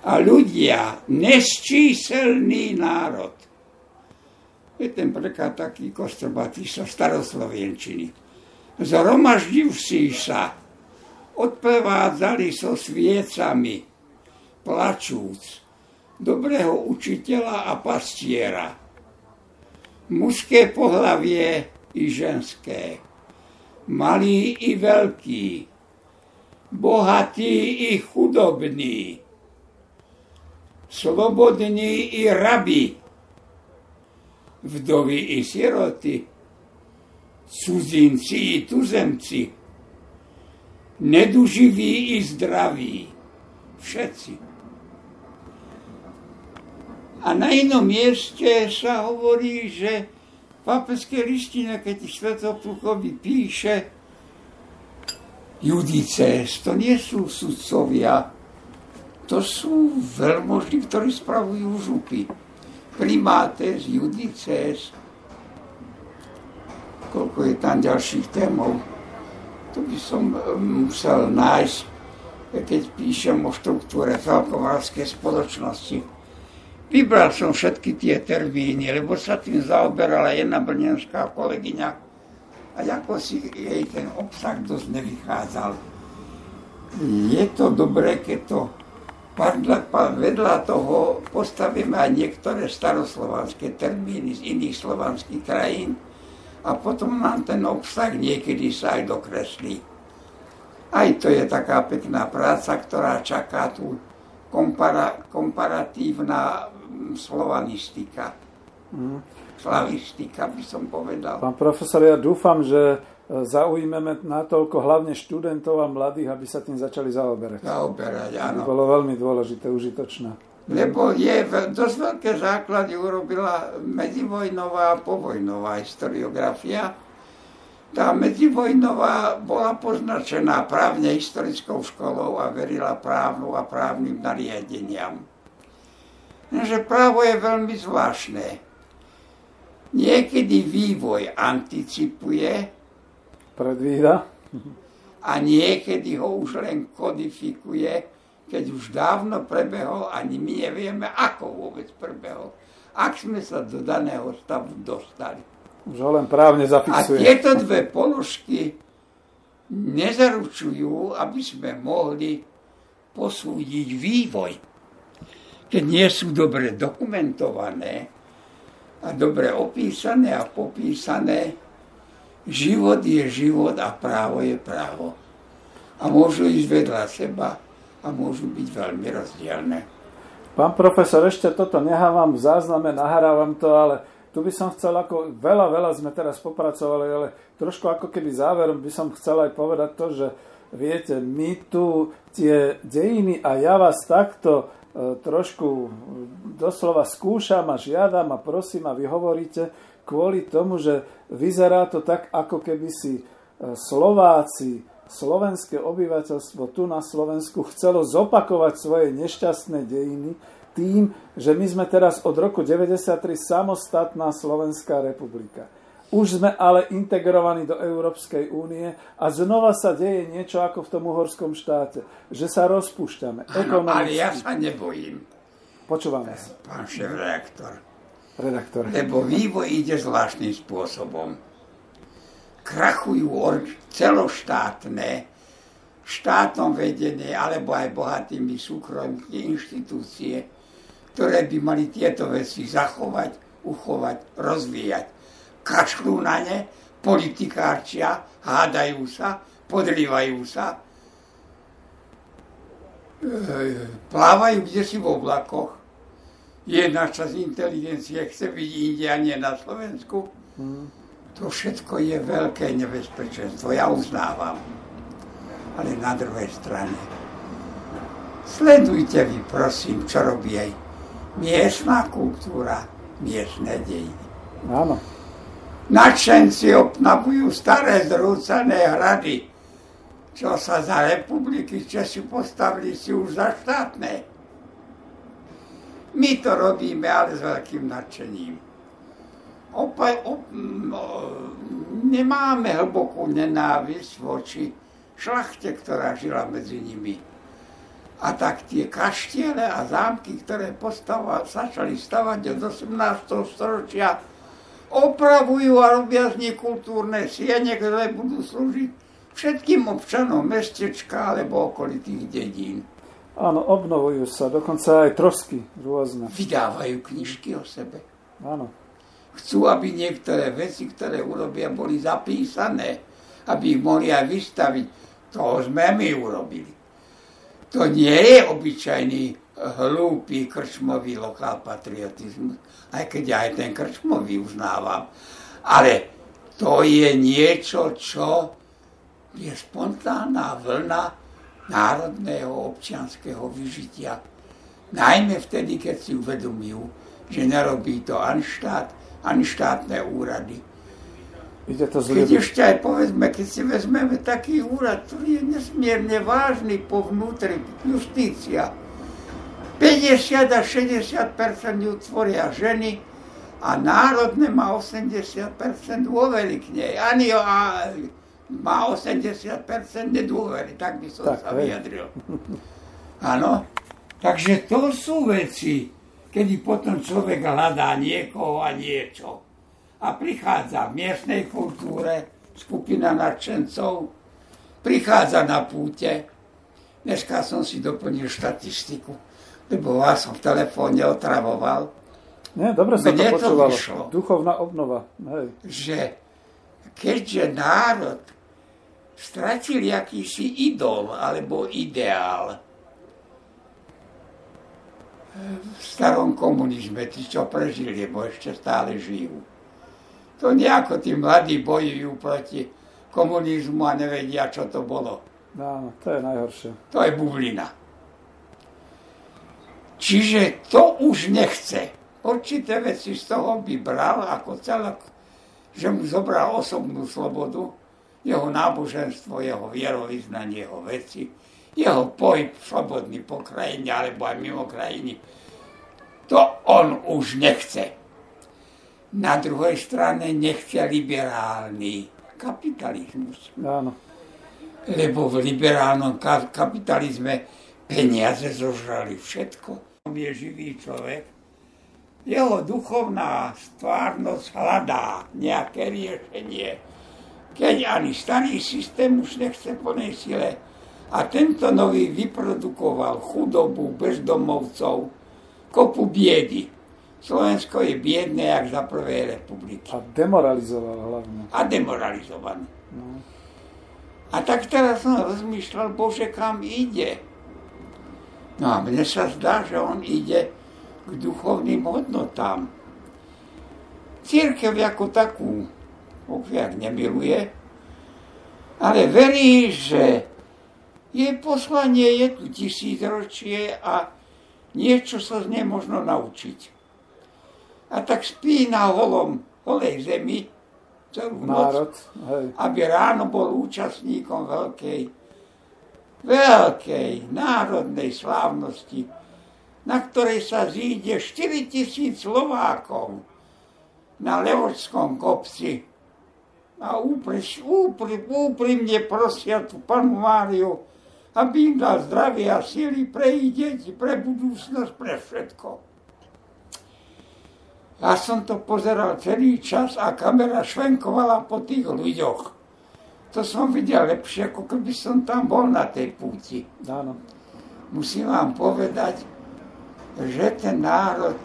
a ľudia, nesčíselný národ, Je ten preklad taký kostrbatý sa staroslovenčiny. Zhromaždivší sa, odprevádzali so sviecami, plačúc, dobrého učiteľa a pastiera. Mužské pohlavie i ženské, malý i veľký, bohatý i chudobný, slobodní i rabi, vdovy i siroty, cudzinci i tuzemci, neduživí i zdraví, všetci. A na inom mieste sa hovorí, že v papeské listine, keď Svetopluchovi píše, Judices, to nie sú sudcovia, to sú veľmožní, ktorí spravujú župy primátes, judices, koľko je tam ďalších témov. To by som eh, musel nájsť, keď píšem o štruktúre Falkovarskej spoločnosti. Vybral som všetky tie termíny, lebo sa tým zaoberala jedna brnenská kolegyňa a ako si jej ten obsah dosť nevychádzal. Je to dobré, keď to vedľa toho postavíme aj niektoré staroslovanské termíny z iných slovanských krajín a potom nám ten obsah niekedy sa aj dokreslí. Aj to je taká pekná práca, ktorá čaká tu kompara, komparatívna mm, slovanistika. Mm. Slavistika by som povedal. Pán profesor, ja dúfam, že zaujmeme natoľko hlavne študentov a mladých, aby sa tým začali zaoberať. Zaoberať, áno. To bolo veľmi dôležité, užitočné. Lebo je dosť veľké základy urobila medzivojnová a povojnová historiografia. Tá medzivojnová bola poznačená právne historickou školou a verila právnu a právnym nariadeniam. Že právo je veľmi zvláštne. Niekedy vývoj anticipuje, predvída. A niekedy ho už len kodifikuje, keď už dávno prebehol, ani my nevieme, ako vôbec prebehol. Ak sme sa do daného stavu dostali. Už ho len právne zafixuje. A tieto dve položky nezaručujú, aby sme mohli posúdiť vývoj. Keď nie sú dobre dokumentované a dobre opísané a popísané, Život je život a právo je právo. A môžu ísť vedľa seba a môžu byť veľmi rozdielne. Pán profesor, ešte toto nehávam v zázname, nahrávam to, ale tu by som chcel, ako veľa, veľa sme teraz popracovali, ale trošku ako keby záverom by som chcel aj povedať to, že viete, my tu tie dejiny a ja vás takto trošku doslova skúšam a žiadam a prosím a vy hovoríte, kvôli tomu, že vyzerá to tak, ako keby si e, Slováci, slovenské obyvateľstvo tu na Slovensku chcelo zopakovať svoje nešťastné dejiny tým, že my sme teraz od roku 93 samostatná Slovenská republika. Už sme ale integrovaní do Európskej únie a znova sa deje niečo ako v tom uhorskom štáte, že sa rozpúšťame. Ano, ale ja sa nebojím. Počúvam vás. Pán šéf reaktor redaktor. Lebo vývoj ide zvláštnym spôsobom. Krachujú celoštátne, štátom vedené alebo aj bohatými súkromnými inštitúcie, ktoré by mali tieto veci zachovať, uchovať, rozvíjať. Kašľú na ne, politikárčia, hádajú sa, podrývajú sa, e, plávajú kde si v oblakoch jedna časť inteligencie chce byť inde a nie na Slovensku. Hmm. To všetko je veľké nebezpečenstvo, ja uznávam. Ale na druhej strane, sledujte vy, prosím, čo robí aj miestná kultúra, miestne dejiny. Áno. Nadšenci obnavujú staré zrúcané hrady, čo sa za republiky Česi postavili si už za štátne. My to robíme, ale s veľkým nadšením. Opa, op, nemáme hlbokú nenávisť voči šlachte, ktorá žila medzi nimi. A tak tie kaštiele a zámky, ktoré postava, začali stavať od 18. storočia, opravujú a robia z nich kultúrne siene, ktoré budú slúžiť všetkým občanom mestečka alebo okolitých dedín. Áno, obnovujú sa, dokonca aj trosky rôzne. Vydávajú knižky o sebe. Áno. Chcú, aby niektoré veci, ktoré urobia, boli zapísané, aby ich mohli aj vystaviť. To sme my urobili. To nie je obyčajný hlúpy krčmový lokál patriotizmus, aj keď ja aj ten krčmový uznávam. Ale to je niečo, čo je spontánna vlna národného občianského vyžitia. Najmä vtedy, keď si uvedomujú, že nerobí to ani štát, ani štátne úrady. Ide to keď ešte aj povedzme, keď si vezmeme taký úrad, ktorý je nesmierne vážny po vnútri, justícia. 50 až 60 ju tvoria ženy a národné má 80 dôvery k nej. Ani a má 80 nedôvery, tak by som tak, sa vyjadril. Áno. Takže to sú veci, kedy potom človek hľadá niekoho a niečo a prichádza v miestnej kultúre skupina nadšencov, prichádza na púte. Dneska som si doplnil štatistiku, lebo vás som v telefóne otravoval. Nie, dobre sa Mne to počúvalo. To Duchovná obnova. Hej. Že keďže národ stratil akýsi idol alebo ideál v starom komunizme, tí, čo prežili, bo ešte stále žijú to nejako tí mladí bojujú proti komunizmu a nevedia, čo to bolo. No, to je najhoršie. To je bublina. Čiže to už nechce. Určité veci z toho by bral ako celok, že mu zobral osobnú slobodu, jeho náboženstvo, jeho vierovýznanie, jeho veci, jeho pohyb slobodný po krajine alebo aj mimo krajiny. To on už nechce na druhej strane nechce liberálny kapitalizmus. Áno. Lebo v liberálnom kapitalizme peniaze zožrali všetko. Je živý človek. Jeho duchovná stvárnosť hľadá nejaké riešenie. Keď ani starý systém už nechce plnej sile a tento nový vyprodukoval chudobu bezdomovcov, kopu biedy Slovensko je biedné, jak za prvej republiky. A demoralizoval hlavne. A demoralizovaný. No. A tak teraz som rozmýšľal, Bože, kam ide? No a mne sa zdá, že on ide k duchovným hodnotám. Církev ako takú opiak nemiluje, ale verí, že jej poslanie je tu tisícročie a niečo sa z nej možno naučiť a tak spí na holom, holej zemi celú Národ, noc, hej. aby ráno bol účastníkom veľkej, veľkej národnej slávnosti, na ktorej sa zíde 4 tisíc Slovákov na Levočskom kopci a úprimne prosia tu panu Máriu, aby im dal zdravie a síly pre ich deti, pre budúcnosť, pre všetko. Ja som to pozeral celý čas a kamera švenkovala po tých ľuďoch. To som videl lepšie, ako keby som tam bol na tej púti. Áno. Musím vám povedať, že ten národ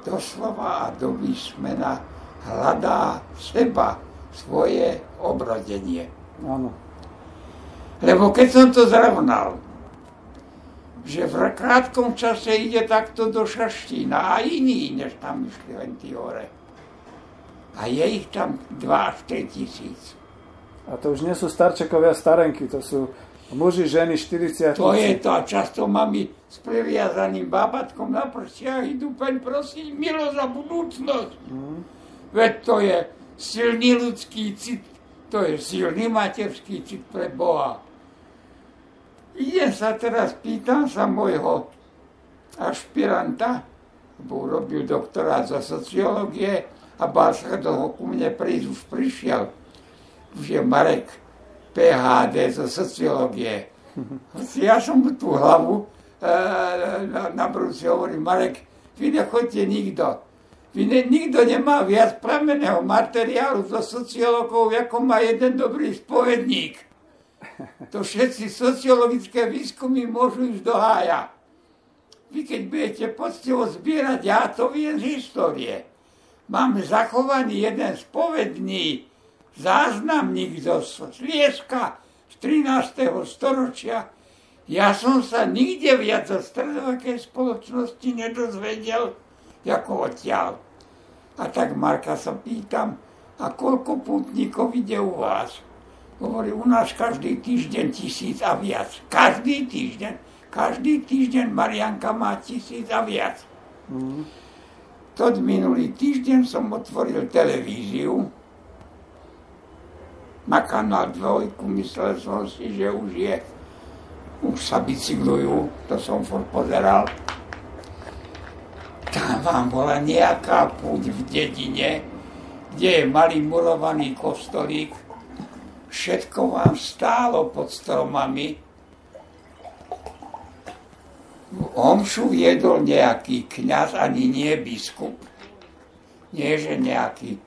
doslova a do výsmena hľadá seba, svoje obrodenie. Áno. Lebo keď som to zrovnal, že v krátkom čase ide takto do Šaštína a iní, než tam išli len tí hore. A je ich tam 2 až 3 tisíc. A to už nie sú starčekovia starenky, to sú muži, ženy, 40 To je to a často mami s previazaným bábatkom na prstiach idú peň prosiť milo za budúcnosť. Mm. Veď to je silný ľudský cit, to je silný materský cit pre Boha. Idem sa teraz, pýtam sa môjho ašpiranta, bo urobil doktorát zo sociológie a bál sa dlho ku mne prísť, už prišiel. Už je Marek PHD zo sociológie. Ja som mu tú hlavu e, na, brúci hovorím, Marek, vy nechoďte nikto. Nikto nemá viac pramenného materiálu zo sociológov, ako má jeden dobrý spovedník. To všetci sociologické výskumy môžu ísť do hája. Vy keď budete poctivo zbierať, ja to viem z histórie. Mám zachovaný jeden spovedný záznamník zo Slieska z 13. storočia. Ja som sa nikde viac zo stredovekej spoločnosti nedozvedel, ako odtiaľ. A tak Marka sa pýtam, a koľko pútnikov ide u vás? Hovorí, u nás každý týždeň tisíc a viac. Každý týždeň. Každý týždeň Marianka má tisíc a viac. Mm. Tod minulý týždeň som otvoril televíziu. Na kanál dvojku, myslel som si, že už je, už sa bicyklujú, to som furt pozeral. Tam vám bola nejaká púť v dedine, kde je malý murovaný kostolík, všetko vám stálo pod stromami. Omšu viedol nejaký kňaz, ani nie biskup. Nie, že nejaký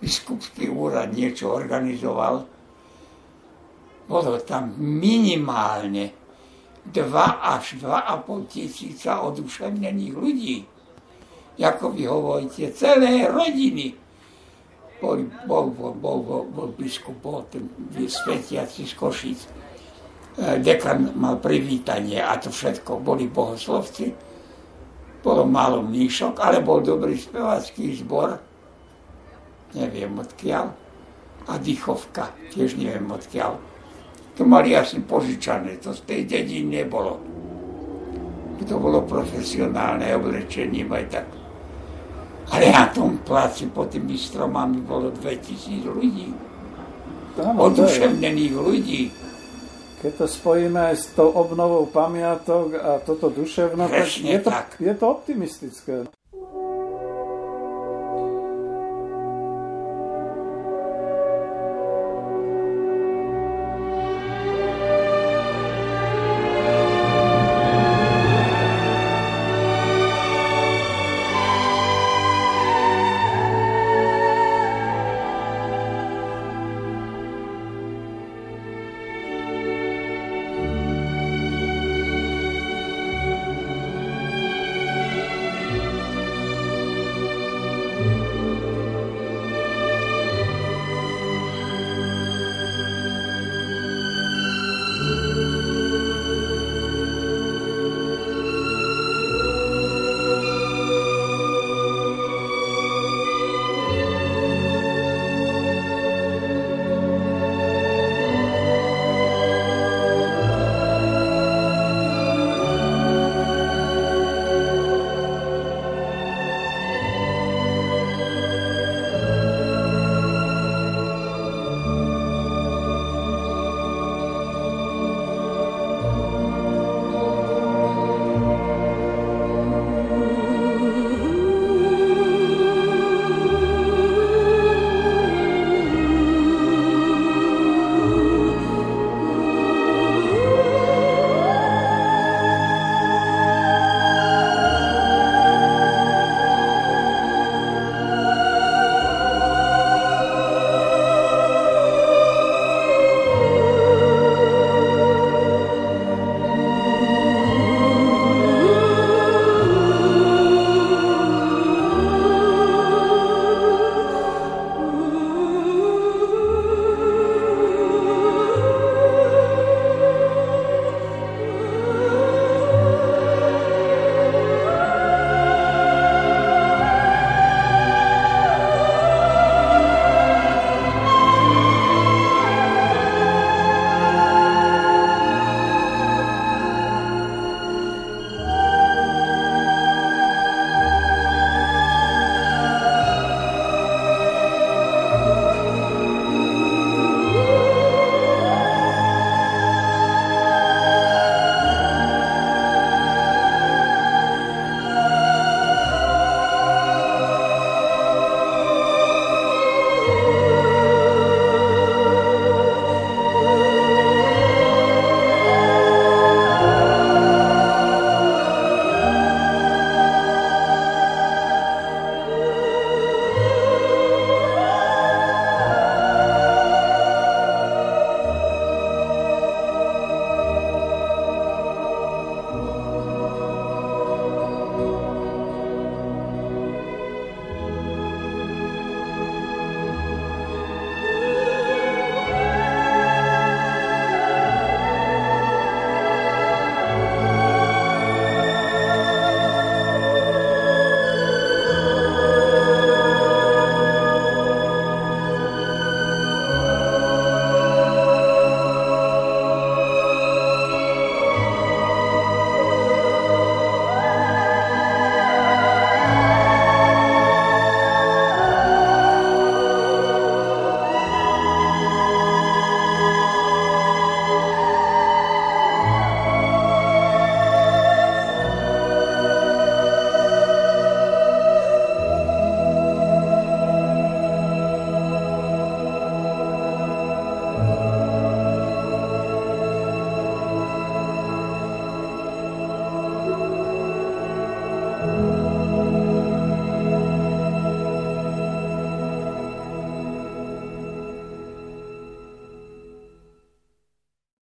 biskupský úrad niečo organizoval. Bolo tam minimálne 2 až 2,5 tisíca oduševnených ľudí ako vy hovoríte, celé rodiny. Bol, bol, bol, bol, bol, biskup, bol ten svetiaci z Košic. E, dekan mal privítanie a to všetko. Boli bohoslovci, bolo málo mníšok, ale bol dobrý spevacký zbor, neviem odkiaľ, a dýchovka, tiež neviem odkiaľ. To mali asi požičané, to z tej dediny nebolo. To bolo profesionálne oblečenie, aj tak ale na tom placi pod tými stromami bolo 2000 ľudí. Oduševnených ľudí. Keď to spojíme aj s tou obnovou pamiatok a toto duševno, tak je, to, je to optimistické.